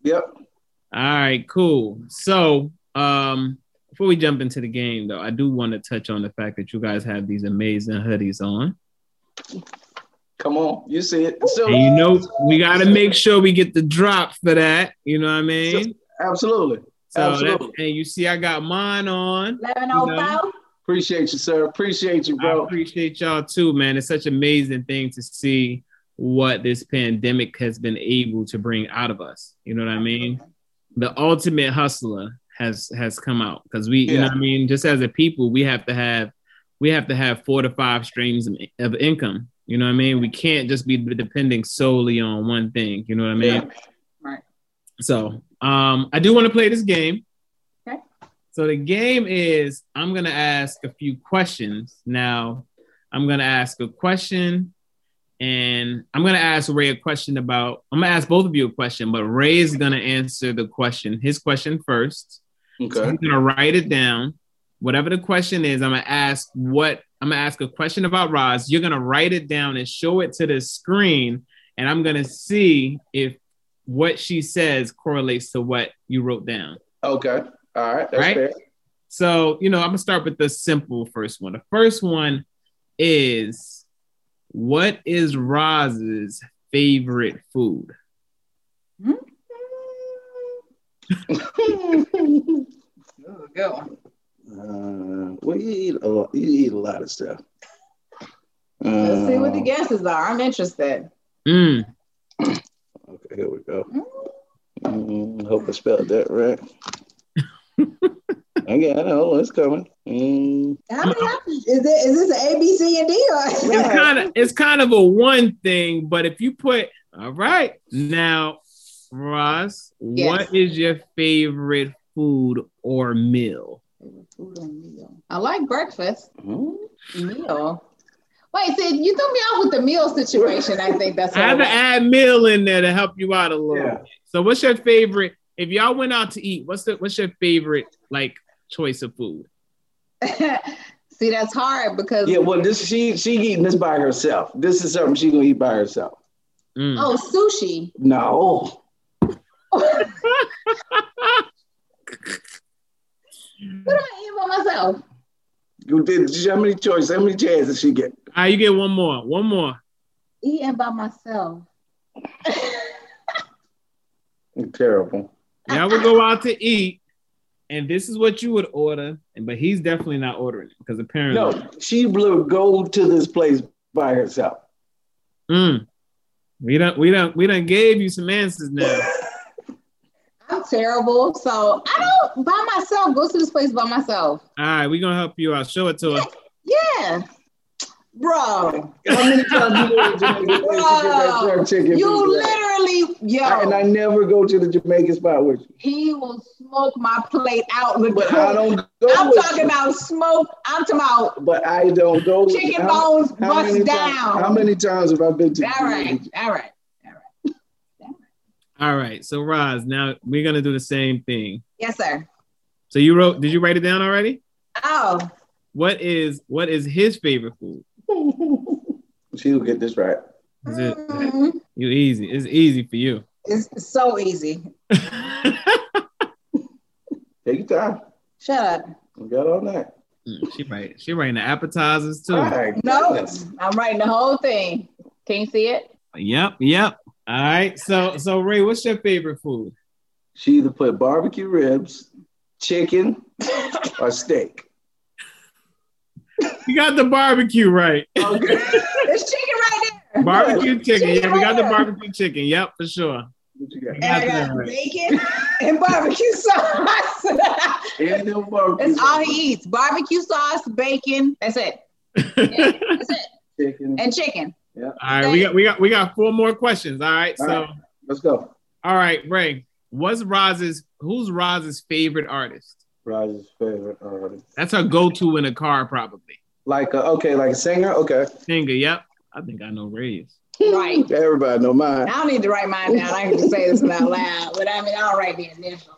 yep.
All right, cool. So, um, before we jump into the game, though, I do want to touch on the fact that you guys have these amazing hoodies on.
Come on, you see it.
So and you know we got to make sure we get the drop for that. You know what I mean?
Absolutely. So Absolutely.
That, and you see, I got mine on.
Eleven oh five.
Appreciate you, sir. Appreciate you, bro.
I appreciate y'all too, man. It's such an amazing thing to see what this pandemic has been able to bring out of us. You know what I mean? the ultimate hustler has has come out because we, yeah. you know, I mean, just as a people, we have to have we have to have four to five streams of income. You know what I mean? We can't just be depending solely on one thing. You know what I mean?
Yeah. Right.
So, um, I do want to play this game.
Okay.
So the game is I'm gonna ask a few questions. Now, I'm gonna ask a question and I'm gonna ask Ray a question about. I'm gonna ask both of you a question, but Ray is gonna answer the question, his question first.
Okay. So
I'm gonna write it down. Whatever the question is, I'm gonna ask what I'm gonna ask a question about Ros. You're gonna write it down and show it to the screen, and I'm gonna see if what she says correlates to what you wrote down.
Okay. All right. right. Fair.
So you know, I'm gonna start with the simple first one. The first one is what is Ros's favorite food?
Go. Uh, well, you eat a lot. You eat a lot of stuff.
Let's see what the uh, guesses are. I'm interested.
Mm.
Okay, here we go. Mm, hope I spelled that right. I got it. Hold on, it's coming. Mm.
How many options is it? Is this A, B, C, and D? Or?
it's kind of it's kind of a one thing, but if you put all right now, Ros, yes. what is your favorite food or meal?
Food or meal. I like breakfast. Mm-hmm. Meal. Wait, see, you threw me off with the meal situation. I think that's.
I had to add meal in there to help you out a little. Yeah. So, what's your favorite? If y'all went out to eat, what's the what's your favorite like choice of food?
See, that's hard because
yeah. Well, this she she eating this by herself. This is something she gonna eat by herself.
Mm. Oh, sushi.
No.
What am I eating by myself?
You did how many choices? How many chances she get?
All right, you get one more. One more.
Eating by myself.
Terrible.
Y'all would go out to eat, and this is what you would order, and but he's definitely not ordering it because apparently
No, she would go to this place by herself.
Mm. We don't we don't we don't gave you some answers now.
I'm terrible. So I don't by myself go to this place by myself.
All right, we're gonna help you out. Show it to her.
Yeah. Bro.
How many times you go to Jamaican place to get that
Bro.
chicken?
You literally, yo,
I- and I never go to the Jamaican spot with you.
he will smoke my plate out with
But I don't go
I'm
with
talking
you.
about smoke. I'm talking about
But I don't go.
chicken
how-
bones
how
bust
many
down.
times- How many times have I been to?
all right, all right.
All right, so Ros, now we're gonna do the same thing.
Yes, sir.
So you wrote? Did you write it down already?
Oh,
What is what is his favorite food?
She'll get this right.
Is it
mm,
you easy? It's easy for you.
it's so easy.
Take your time.
Shut up.
We got all night.
Mm, she right. She writing the appetizers too.
All right,
No. I'm writing the whole thing. Can you see it?
Yep, yep. All right. So so Ray, what's your favorite food?
She either put barbecue ribs, chicken, or steak.
You got the barbecue right.
Okay.
It's chicken right there.
Barbecue chicken.
Chicken
Yeah, we got the barbecue chicken. Yep, for sure.
What you got?
And I
Got that right.
bacon and barbecue sauce.
And no barbecue.
That's all he eats. Barbecue sauce, bacon. That's it.
All
That's it.
Chicken.
And chicken.
Right, we got we got we got four more questions. All right.
All
So
right. Let's go.
all right, Ray. What's Ros's who's Ros's favorite artist?
Roger's favorite artist.
That's her go-to in a car, probably.
Like a, okay, like a singer. Okay,
Singer, yep. I think I know Ray's.
Right.
everybody know mine.
I don't need to write mine down. I can just say this out loud. But I mean, I'll write the initials.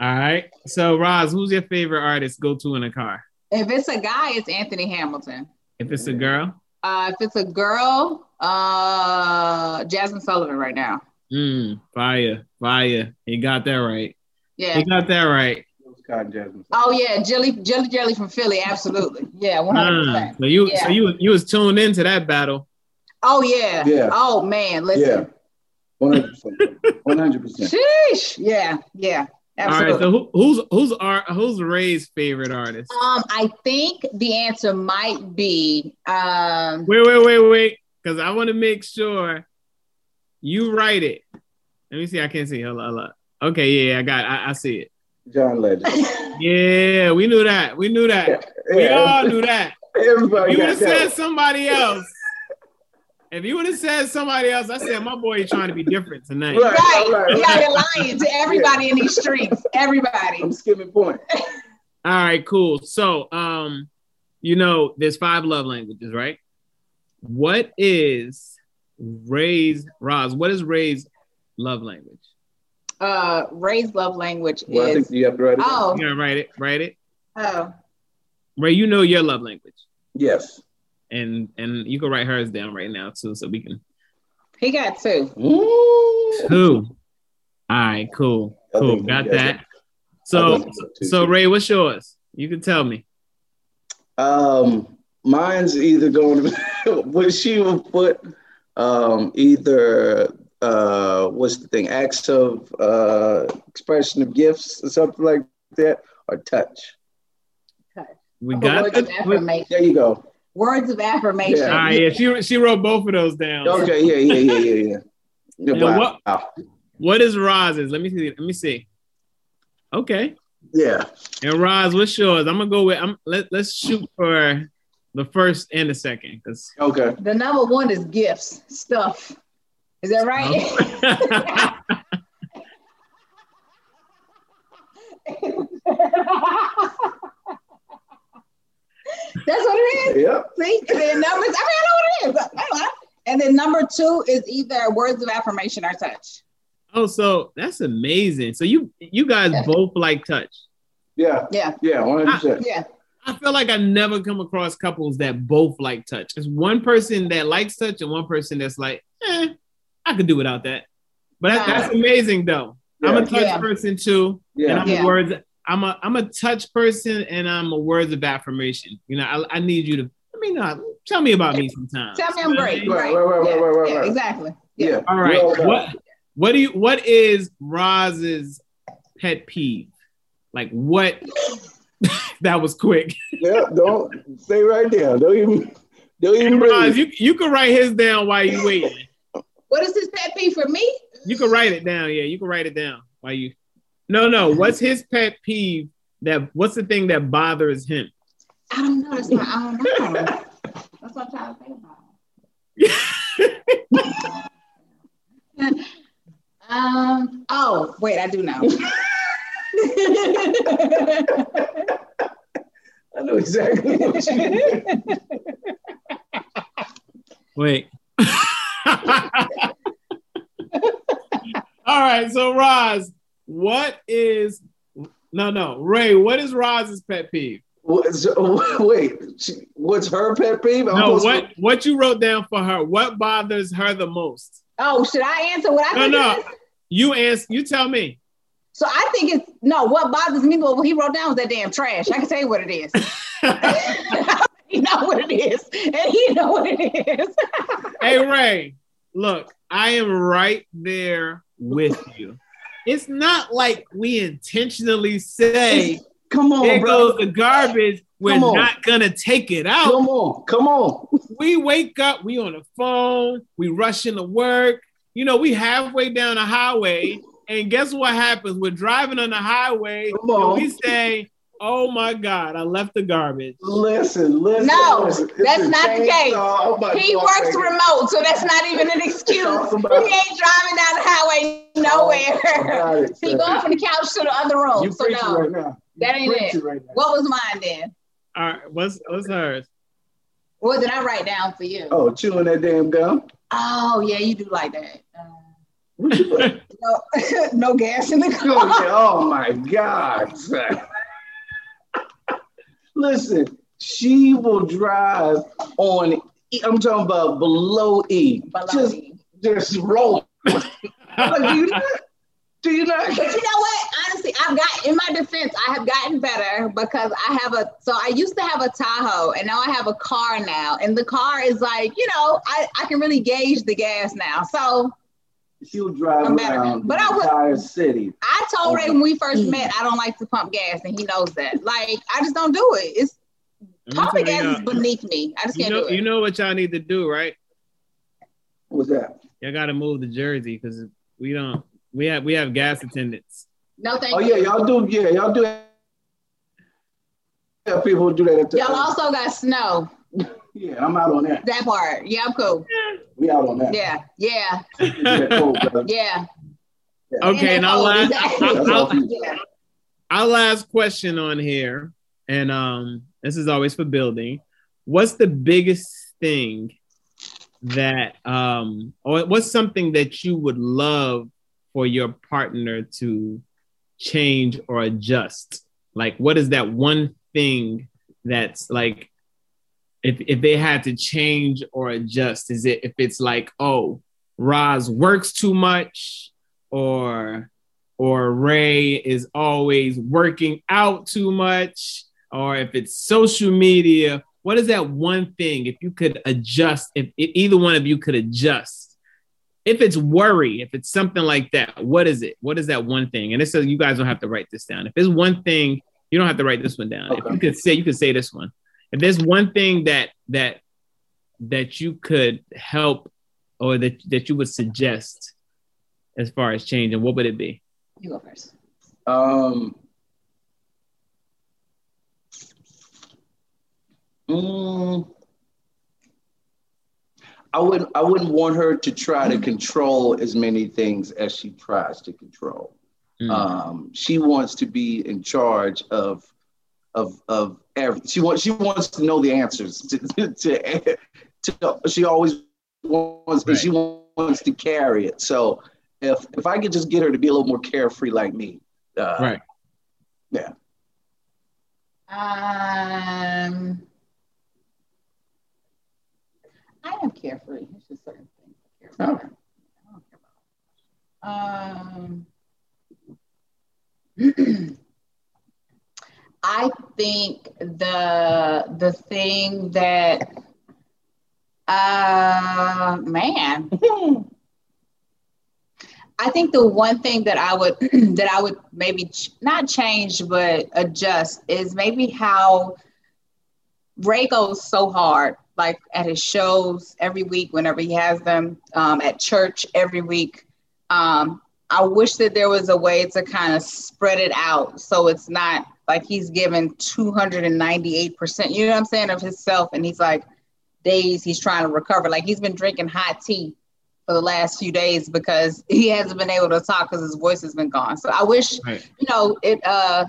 All right. So Ros, who's your favorite artist go-to in a car?
If it's a guy, it's Anthony Hamilton.
If it's a girl,
Uh, if it's a girl, uh, Jazmine Sullivan right now.
mm, fire, fire. He got that right.
Yeah.
He got that right.
Oh yeah, Jilly Jilly Jilly from Philly, absolutely. Yeah, one hundred
Mm,
percent.
so you
Yeah.
so you you was tuned into that battle.
Oh yeah.
Yeah.
Oh man,
Yeah,
listen.
one hundred percent. One hundred percent.
Sheesh. Yeah, yeah,
All right. So who, who's who's our who's Ray's favorite artist?
um, I think the answer might be um
Wait, wait, wait, wait. Because I want to make sure you write it. Let me see. I can't see. Hold on, hold on. Okay, yeah, I got. It. I, I see it.
John Legend.
Yeah, we knew that. We knew that. We
Yeah,
all knew that.
everybody
You would
got
have said somebody else. If you would have said somebody else, I said my boy is trying to be different tonight.
Right,
right.
right, right.
Yeah, you're lying to everybody in these streets. Everybody.
I'm skipping point.
All right, cool. So, um, you know, there's five love languages, right? What is Ray's Ros? What is Ray's love language?
Uh Ray's love language
Well, I
is
think you have to write it.
oh
You gotta write it. Write it.
oh
Ray, you know your love language,
Yes.
And and you can write hers down right now too, so we can.
he got two.
Ooh.
Two. All right, cool, cool. Got that. So,
so,
Ray, what's yours? You can tell me.
Um, mine's either going to what she would put um either uh what's the thing acts of uh expression of gifts or something like that or touch.
We
Words
got.
of
the-
affirmation.
There you go.
Words of affirmation.
Yeah.
All right, yeah, she she wrote both of those down.
Okay, yeah, yeah, yeah, yeah, yeah. yeah wow.
what- What is Ros's? Let me see. Let me see. Okay.
Yeah.
And Ros, what's yours? I'm gonna go with. I'm let Let's shoot for the first and the second, because.
Okay.
The number one is gifts, stuff. Is that right? Oh. That's what it is.
Yep.
See, and then numbers. I mean, I know what it is. And then number two is either words of affirmation or touch.
oh, so that's amazing. So you you guys both like touch.
Yeah.
Yeah,
Yeah. One hundred percent.
yeah.
I feel like I never come across couples that both like touch. It's one person that likes touch and one person that's like, eh, I could do without that. But that, that's amazing though. I'm a touch
Yeah.
person too, and
Yeah.
I'm
Yeah.
a words. I'm a I'm a touch person, and I'm a words of affirmation. You know, I, I need you to. I mean, uh, tell me about me sometimes.
Tell me I'm
You know what I
great.
Right,
Right,
right, right,
yeah,
right, right,
yeah,
right.
exactly.
Yeah.
Yeah.
All right.
Well
what what do you what is Ros's pet peeve? Like what? that was quick.
Yeah, don't stay right there. Don't even. Don't even.
Ros, you you can write his down while you waiting.
What is his pet peeve for me?
You can write it down. Yeah, you can write it down while you. No, no. What's his pet peeve? That what's the thing that bothers him?
I don't know. That's what I don't know. That's what I'm trying to think about. um. Oh, wait. I do know.
I know exactly what you mean.
Wait. All right, so Ros, what is no no Ray? What is Ros's pet peeve?
wait, what's her pet peeve?
I'm no, what to... what you wrote down for her? What bothers her the most?
Oh, should I answer what I? Think?
No, no. You answer. You tell me.
So I think it's no. What bothers me? What he wrote down was that damn trash. I can tell you what it is. he know what it is, and he know what it is.
hey Ray, look, I am right there with you. It's not like we intentionally say,
"Come on,
there
bro.
goes the garbage." We're not gonna take it out.
Come on, come on.
We wake up, we on the phone, we rushing to work. You know, we halfway down the highway and guess what happens? We're driving on the highway. come And we say, Oh my God, I left the garbage.
Listen, listen.
No,
listen.
that's not the case. Oh he works remote, so that's not even an excuse. he ain't driving down the highway nowhere. It, he going from the couch to the other room. You so no, right now. that ain't it. Right what was mine then?
All right, what's what's hers?
What did I write down for you?
Oh, chewing that damn gum.
Oh yeah, you do like that. Uh, no, no gas in the car.
Oh my God. Listen, she will drive on, I'm talking about below E. Below just, e. just roll. like, do, you not, do you not?
But you know what? Honestly, I've got, in my defense, I have gotten better because I have a, so I used to have a Tahoe and now I have a car now. And the car is like, you know, I, I can really gauge the gas now. So
she'll drive around but the I would, entire city.
I told Ray when we first met, I don't like to pump gas, and he knows that. Like, I just don't do it. It's pumping gas is uh, beneath me. I just can't
you know,
do it.
You know what y'all need to do, right?
What's that?
Y'all got to move to Jersey because we don't. We have we have gas attendants.
No, thank
oh,
you.
Oh yeah, y'all do. Yeah, y'all do. Yeah, people do that.
Y'all also got snow.
Yeah, I'm out on that.
That part. Yeah, I'm cool.
We out on that.
Yeah, yeah. yeah.
Okay, and our last, our, our last question on here, and um, this is always for building. What's the biggest thing that um, or what's something that you would love for your partner to change or adjust? Like, what is that one thing that's like if if they had to change or adjust? Is it if it's like, oh, Ros works too much, or or Ray is always working out too much, or if it's social media, what is that one thing if you could adjust, if, if either one of you could adjust? If it's worry, if it's something like that, what is it? What is that one thing? And it says you guys don't have to write this down. If it's one thing, you don't have to write this one down. Okay. If you could say, you could say this one if there's one thing that that that you could help or that that you would suggest as far as changing, what would it be?
You go first.
Um. Mm, I wouldn't. I wouldn't want her to try to control as many things as she tries to control. Mm. Um, she wants to be in charge of of of everything. She wants she wants to know the answers to to, to, she always wants right. she wants to carry it. So if if I could just get her to be a little more carefree like me, uh,
right?
Yeah.
Um, I am carefree. It's just certain things. Oh. Um. I think the the thing that uh man I think the one thing that I would that I would maybe ch- not change but adjust is maybe how Ray goes so hard, like at his shows every week whenever he has them, um, at church every week. Um, I wish that there was a way to kind of spread it out so it's not like he's given 298%, you know what I'm saying, of himself. And he's like, days he's trying to recover. Like he's been drinking hot tea for the last few days because he hasn't been able to talk because his voice has been gone. So I wish, right. you know, it, uh,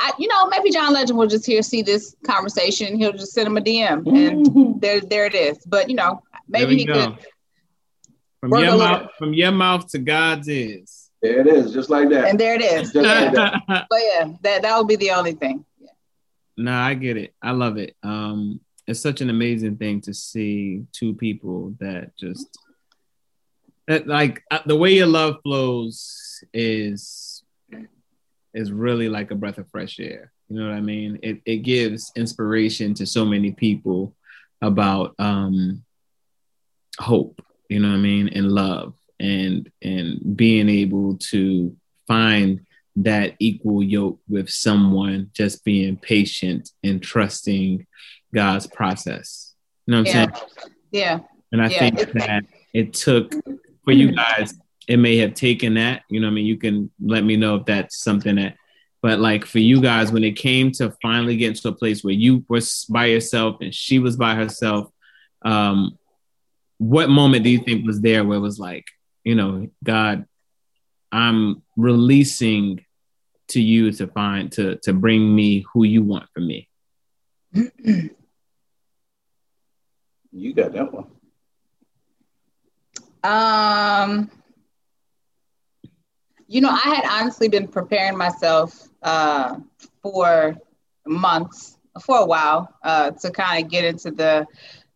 I, you know, maybe John Legend will just hear see this conversation. He'll just send him a DM, and there, there it is. But you know, maybe he go. could.
From your mouth, from your mouth to God's ears.
There it is, just like that.
And there it is. just like that. But yeah, that that would be the only thing. Yeah.
No, I get it. I love it. Um, it's such an amazing thing to see two people that just that like uh, the way your love flows is is really like a breath of fresh air. You know what I mean? It it gives inspiration to so many people about um hope you know what I mean, and love and and being able to find that equal yoke with someone just being patient and trusting God's process. You know what I'm
yeah.
saying?
Yeah.
And I
yeah.
think that it took for you guys, it may have taken that. You know I mean? You can let me know if that's something that but like for you guys, when it came to finally getting to a place where you was by yourself and she was by herself, um, what moment do you think was there where it was like, you know, God, I'm releasing to you to find to to bring me who you want for me?
You got that one.
Um, you know, I had honestly been preparing myself uh, for months, for a while, uh, to kind of get into the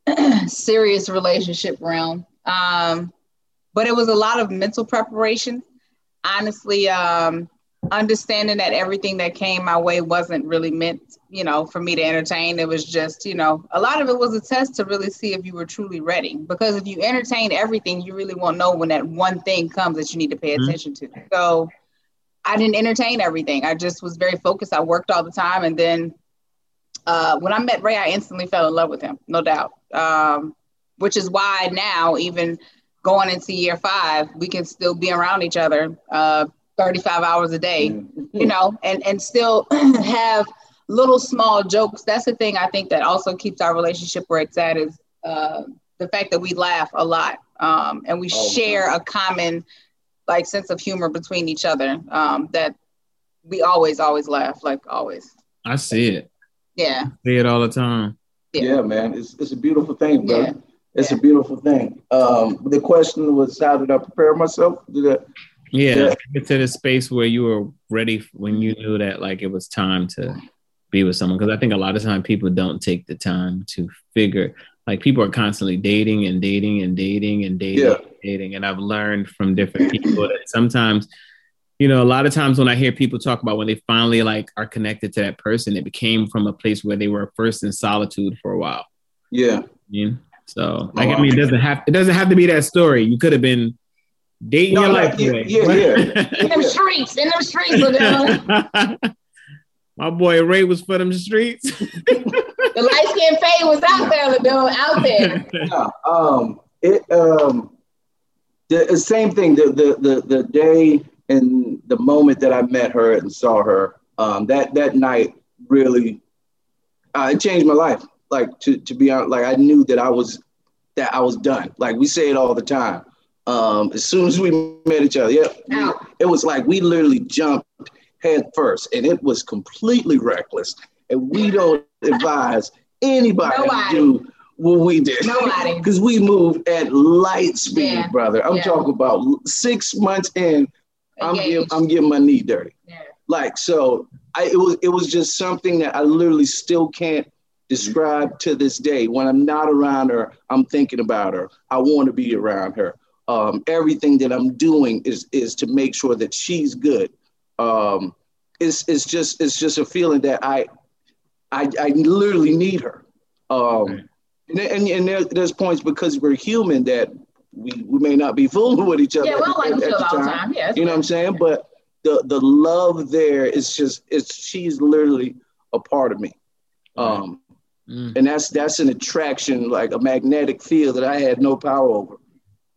serious relationship realm. Um, but it was a lot of mental preparation. Honestly, um, understanding that everything that came my way wasn't really meant, you know, for me to entertain. It was just, you know, a lot of it was a test to really see if you were truly ready. Because if you entertain everything, you really won't know when that one thing comes that you need to pay mm-hmm. attention to. So I didn't entertain everything. I just was very focused. I worked all the time. And then uh, when I met Ray, I instantly fell in love with him, no doubt. Um, which is why now, even going into year five, we can still be around each other uh, 35 hours a day, mm-hmm. you know, and, and still have little small jokes. That's the thing I think that also keeps our relationship where it's at is uh, the fact that we laugh a lot um, and we oh, share a common like sense of humor between each other um, that we always, always laugh, like always.
I see it.
Yeah.
See it all the time.
Yeah, yeah man. It's, it's a beautiful thing, bro. Yeah. It's a beautiful thing. Um, the question was, how did I prepare myself? Did I,
yeah, yeah. get to the space where you were ready when you knew that like it was time to be with someone. Because I think a lot of time people don't take the time to figure. Like people are constantly dating and dating and dating and dating yeah. and dating. And I've learned from different people that sometimes you know, a lot of times when I hear people talk about when they finally like are connected to that person, it became from a place where they were first in solitude for a while.
Yeah.
You know? So like, oh, I mean, it doesn't have it doesn't have to be that story. You could have been dating no, your life
yeah, away. Yeah, yeah.
in them streets, in them streets.
My boy Ray was for them streets.
the light skin fade was out there, Ladun, out there.
Yeah, um, it um, the same thing. The the the the day and the moment that I met her and saw her, um, that that night really uh, it changed my life. Like to to be honest, like I knew that I was that I was done. Like we say it all the time. Um, as soon as we met each other, yeah, it was like we literally jumped head first, and it was completely reckless. And we don't advise anybody Nobody. to do what we did.
Nobody.
Because we moved at light speed, yeah. brother. I'm yeah. talking about six months in, I'm getting, I'm getting my knee dirty. Yeah. Like so, I it was it was just something that I literally still can't describe to this day. When I'm not around her, I'm thinking about her. I want to be around her. Um, everything that I'm doing is is to make sure that she's good. Um, it's it's just it's just a feeling that I I, I literally need her. Um, and and, and there, there's points because we're human that we, we may not be fooling with each other.
Yeah, we don't like each other all the time. Yeah,
you know what I'm saying? But the the love there is just it's she's literally a part of me. Um, mm. and that's that's an attraction, like a magnetic field that I had no power over.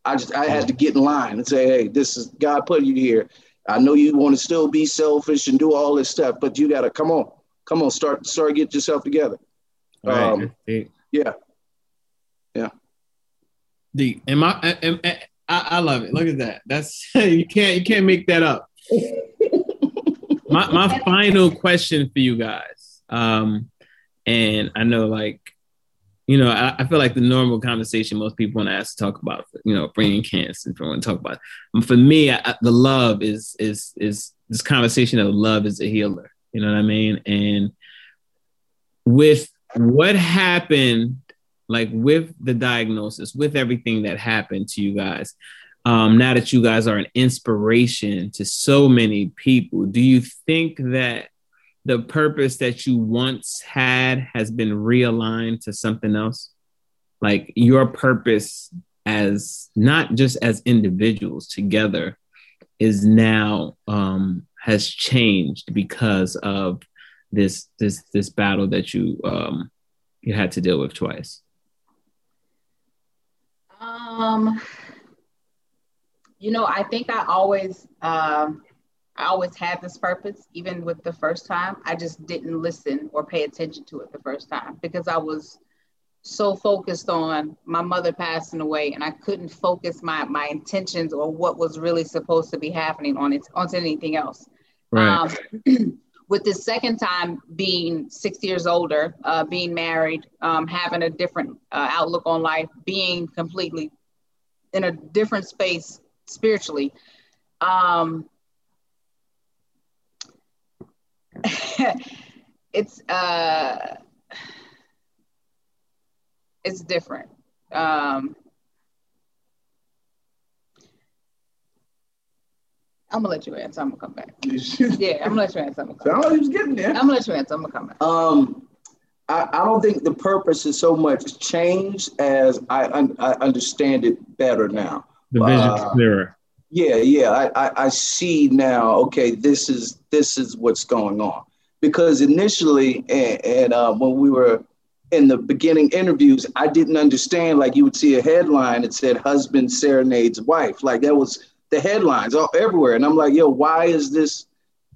I just I had to get in line and say, hey, this is God put you here. I know you want to still be selfish and do all this stuff, but you gotta come on, come on, start start get yourself together. Um, yeah, yeah.
The am I, am, I I love it. Look at that. That's you can't you can't make that up. my my final question for you guys, um, and I know like you know, I, I, feel like the normal conversation most people want to ask to talk about, you know, bringing cancer and want to talk about. For me, I, the love is is is this conversation of love is a healer. You know what I mean? And with what happened, like with the diagnosis, with everything that happened to you guys, um, now that you guys are an inspiration to so many people, do you think that the purpose that you once had has been realigned to something else? Like your purpose as not just as individuals together is now um has changed because of this this this battle that you um you had to deal with twice.
Um you know i think i always um I always had this purpose, even with the first time. I just didn't listen or pay attention to it the first time because I was so focused on my mother passing away and I couldn't focus my my intentions or what was really supposed to be happening on it onto anything else. Right. Um, with the second time being six years older, uh, being married, um, having a different uh, outlook on life, being completely in a different space spiritually, um, it's uh it's different. Um I'm gonna let you answer. I'm gonna come back. yeah, I'm gonna let you answer. I'm gonna come
back. was getting there.
I'm gonna let you answer. I'm gonna come back.
Um, I, I don't think the purpose is so much changed as I, un- I understand it better now.
The vision uh, clearer.
Yeah, yeah. I, I, I see now. Okay, this is this is what's going on because initially, and, and uh, when we were in the beginning interviews, I didn't understand. Like you would see a headline that said "husband serenades wife," like that was the headlines all everywhere, and I'm like, yo, why is this?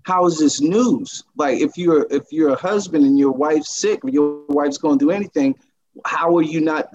How is this news? Like if you're if you're a husband and your wife's sick, your wife's going through anything, how are you not?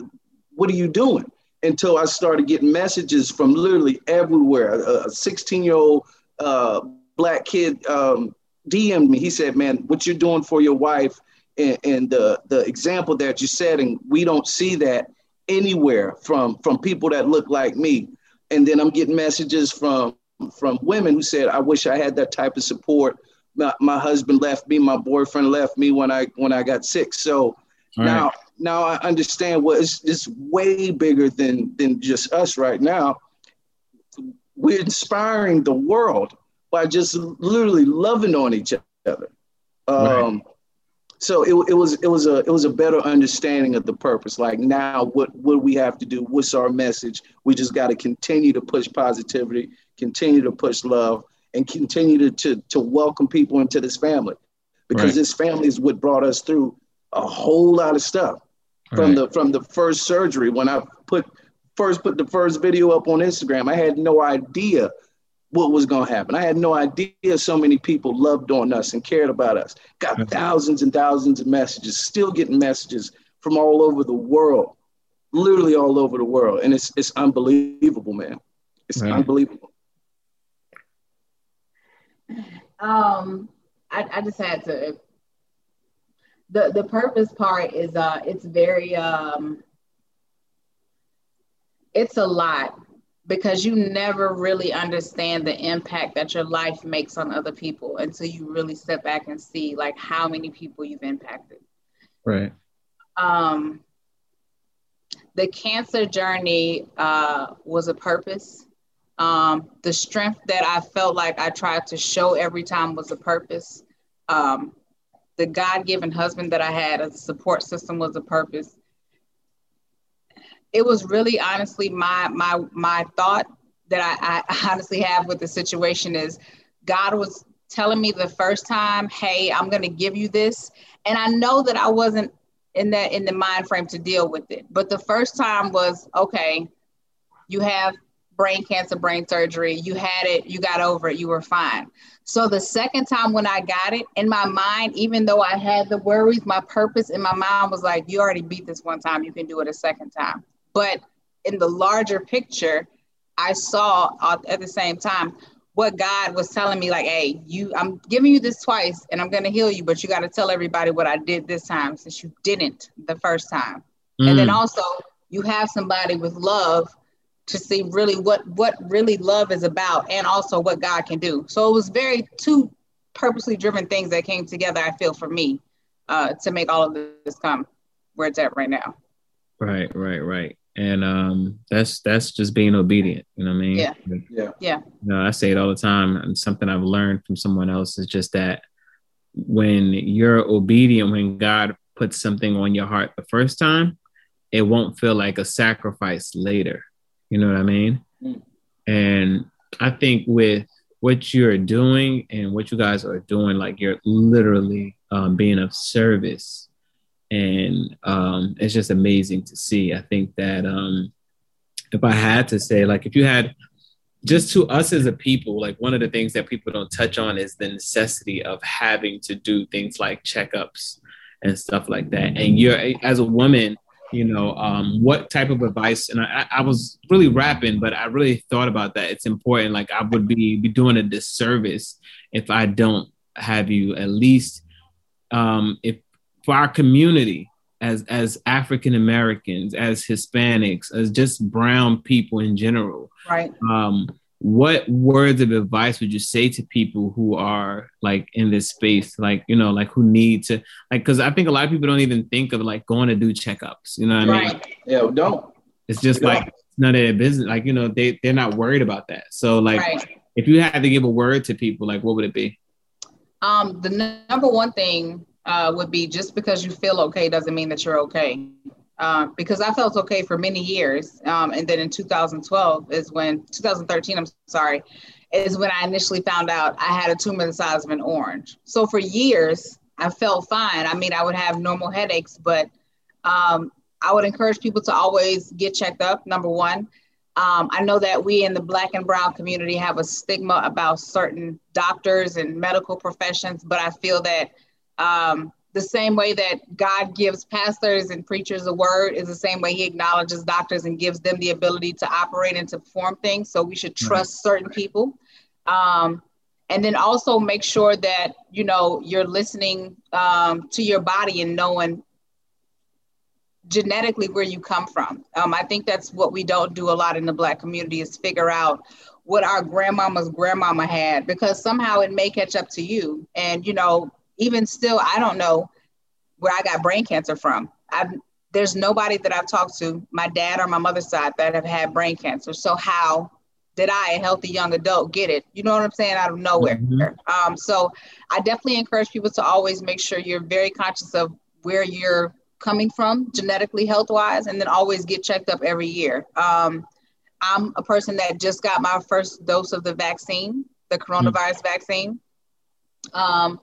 What are you doing? Until I started getting messages from literally everywhere. A 16 year old uh, black kid um, DM'd me. He said, "Man, what you're doing for your wife and, and the the example that you're setting, we don't see that anywhere from from people that look like me." And then I'm getting messages from from women who said, "I wish I had that type of support." My, my husband left me. My boyfriend left me when I when I got sick. So All now right now I understand what it's, it's way bigger than than just us right now. We're inspiring the world by just literally loving on each other. Um, right. So it, it was it was a it was a better understanding of the purpose. Like now, what what we have to do? What's our message? We just got to continue to push positivity, continue to push love, and continue to to, to welcome people into this family, because right. this family is what brought us through a whole lot of stuff from right. the from the first surgery when I put first put the first video up on Instagram. I had no idea what was going to happen. I had no idea so many people loved on us and cared about us. Got thousands and thousands of messages, still getting messages from all over the world, literally all over the world. And it's, it's unbelievable, man. It's right. unbelievable.
Um, I, I just had to the the purpose part is uh it's very um it's a lot because you never really understand the impact that your life makes on other people until you really step back and see like how many people you've impacted.
Right.
Um the cancer journey uh was a purpose. Um the strength that i felt like i tried to show every time was a purpose. Um the God given husband that I had, as a support system was a purpose. it was really honestly my my my thought that I, I honestly have with the situation is God was telling me the first time, hey, I'm gonna give you this. And I know that I wasn't in that in the mind frame to deal with it. But the first time was okay, you have brain cancer, brain surgery, you had it, you got over it, you were fine. So the second time when I got it, in my mind, even though I had the worries, my purpose in my mind was like, you already beat this one time, you can do it a second time. But in the larger picture, I saw at the same time what God was telling me, like, hey, you, I'm giving you this twice and I'm gonna heal you, but you got to tell everybody what I did this time since you didn't the first time. Mm. And then mm. also you have somebody with love to see really what what really love is about and also what God can do. So it was very two purposely driven things that came together, I feel, for me, uh, to make all of this come where it's at right now.
Right, right, right and um, that's that's just being obedient. You know what I mean?
Yeah, yeah, yeah.
You know, I say it all the time, and something I've learned from someone else is just that when you're obedient, when God puts something on your heart the first time, it won't feel like a sacrifice later. You know what I mean? Mm. And I think with what you're doing and what you guys are doing, like you're literally um, being of service and um, it's just amazing to see. I think that um, if I had to say, like, if you had just to us as a people, like one of the things that people don't touch on is the necessity of having to do things like checkups and stuff like that. And you're as a woman, you know, um, what type of advice? And I, I was really rapping, but I really thought about that. It's important. Like I would be be doing a disservice if I don't have you at least um, if for our community as as African Americans, as Hispanics, as just brown people in general.
Right.
Um, what words of advice would you say to people who are like in this space, like you know, like who need to like? Because I think a lot of people don't even think of like going to do checkups. You know what right. I mean?
Yeah, don't.
It's just like none of their business. Like you know, they they're not worried about that. So like, right. if you had to give a word to people, like what would it be?
Um, the number one thing uh, would be just because you feel okay doesn't mean that you're okay. Uh, because I felt okay for many years. Um, and then in 2012 is when, 2013, I'm sorry, is when I initially found out I had a tumor the size of an orange. So for years, I felt fine. I mean, I would have normal headaches, but um, I would encourage people to always get checked up, number one. Um, I know that we in the Black and Brown community have a stigma about certain doctors and medical professions, but I feel that um, the same way that God gives pastors and preachers a word is the same way He acknowledges doctors and gives them the ability to operate and to perform things. So we should trust right. certain people. Um, and then also make sure that you know you're listening um, to your body and knowing genetically where you come from. Um, I think that's what we don't do a lot in the Black community is figure out what our grandmama's grandmama had because somehow it may catch up to you. And you know, even still, I don't know where I got brain cancer from. I've, there's nobody that I've talked to, my dad or my mother's side, that have had brain cancer. So how did I, a healthy young adult, get it? You know what I'm saying? Out of nowhere. Mm-hmm. Um, so I definitely encourage people to always make sure you're very conscious of where you're coming from genetically, health wise, and then always get checked up every year. Um, I'm a person that just got my first dose of the vaccine, the coronavirus mm-hmm. vaccine. Um,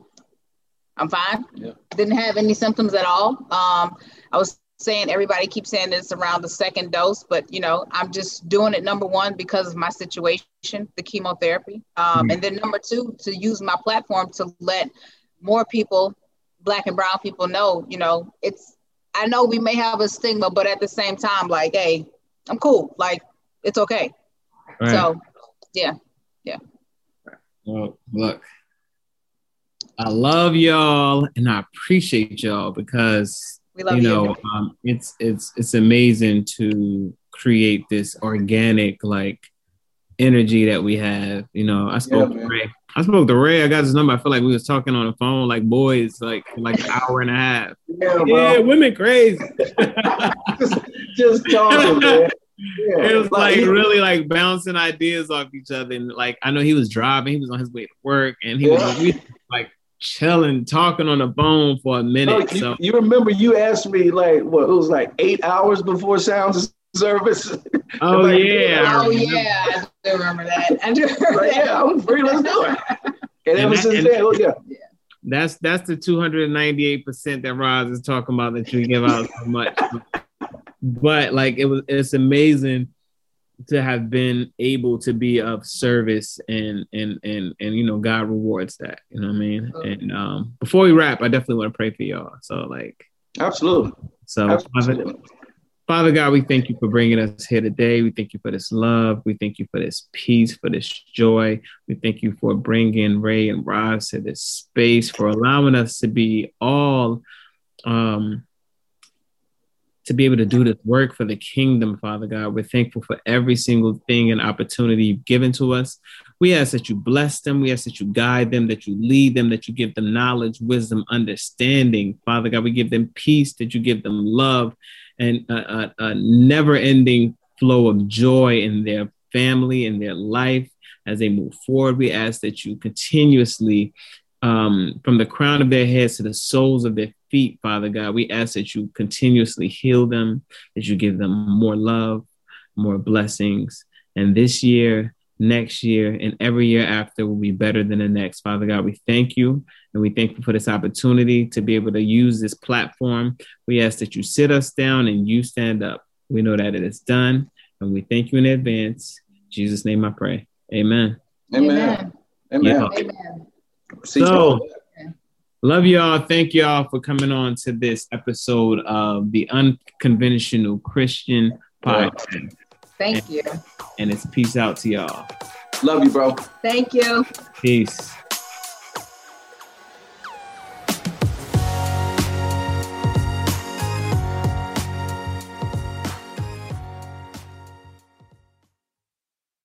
I'm fine. Yeah. Didn't have any symptoms at all. Um, I was saying everybody keeps saying this around the second dose, but you know, I'm just doing it number one because of my situation, the chemotherapy, um, mm-hmm. and then number two to use my platform to let more people, black and brown people, know. You know, it's. I know we may have a stigma, but at the same time, like, hey, I'm cool. Like, it's okay. Right. So, yeah, yeah.
Well, look, I love y'all and I appreciate y'all because you know. Um, it's it's it's amazing to create this organic like energy that we have. You know, I spoke yeah, to Ray. I spoke to Ray. I got his number. I feel like we was talking on the phone like boys, like like an hour and a half. Yeah, yeah women crazy.
just, just talking, man.
Yeah, it was like really like bouncing ideas off each other, and like I know he was driving, he was on his way to work, and he yeah. was like chilling, talking on the phone for a minute.
Oh, you, so. you remember you asked me like what it was like eight hours before Sounds service.
Oh yeah.
Oh yeah, I oh, remember that. I do remember
like,
that.
yeah, I'm free. Let's do it. And,
And
ever
that-
since
and-
then, oh, yeah.
That's that's the 298 percent that Ros is talking about that you give out so much. but like it was, it's amazing to have been able to be of service and and and and you know God rewards that. You know what I mean?
Oh.
And um, before we wrap, I definitely want to pray for y'all. So like,
Absolutely.
so Father,
Absolutely.
Father God, we thank you for bringing us here today. We thank you for this love. We thank you for this peace, for this joy. We thank you for bringing Ray and Ros to this space, for allowing us to be all, um, to be able to do this work for the kingdom, Father God. We're thankful for every single thing and opportunity you've given to us. We ask that you bless them. We ask that you guide them, that you lead them, that you give them knowledge, wisdom, understanding. Father God, we give them peace, that you give them love and a, a, a never-ending flow of joy in their family in their life as they move forward. We ask that you continuously, um, from the crown of their heads to the soles of their feet, Father God, we ask that you continuously heal them, that you give them more love, more blessings, and this year. Next year and every year after will be better than the next. Father God, we thank you and we thank you for this opportunity to be able to use this platform we ask that you sit us down and you stand up. We know that it is done, and we thank you in advance. In Jesus' name I pray. Amen.
Amen. Amen.
Yeah.
Amen.
So-
all.
Love y'all. Thank y'all for coming on to this episode of the Unconventional Christian Podcast.
Thank you.
And it's peace out to y'all.
Love you, bro.
Thank you.
Peace.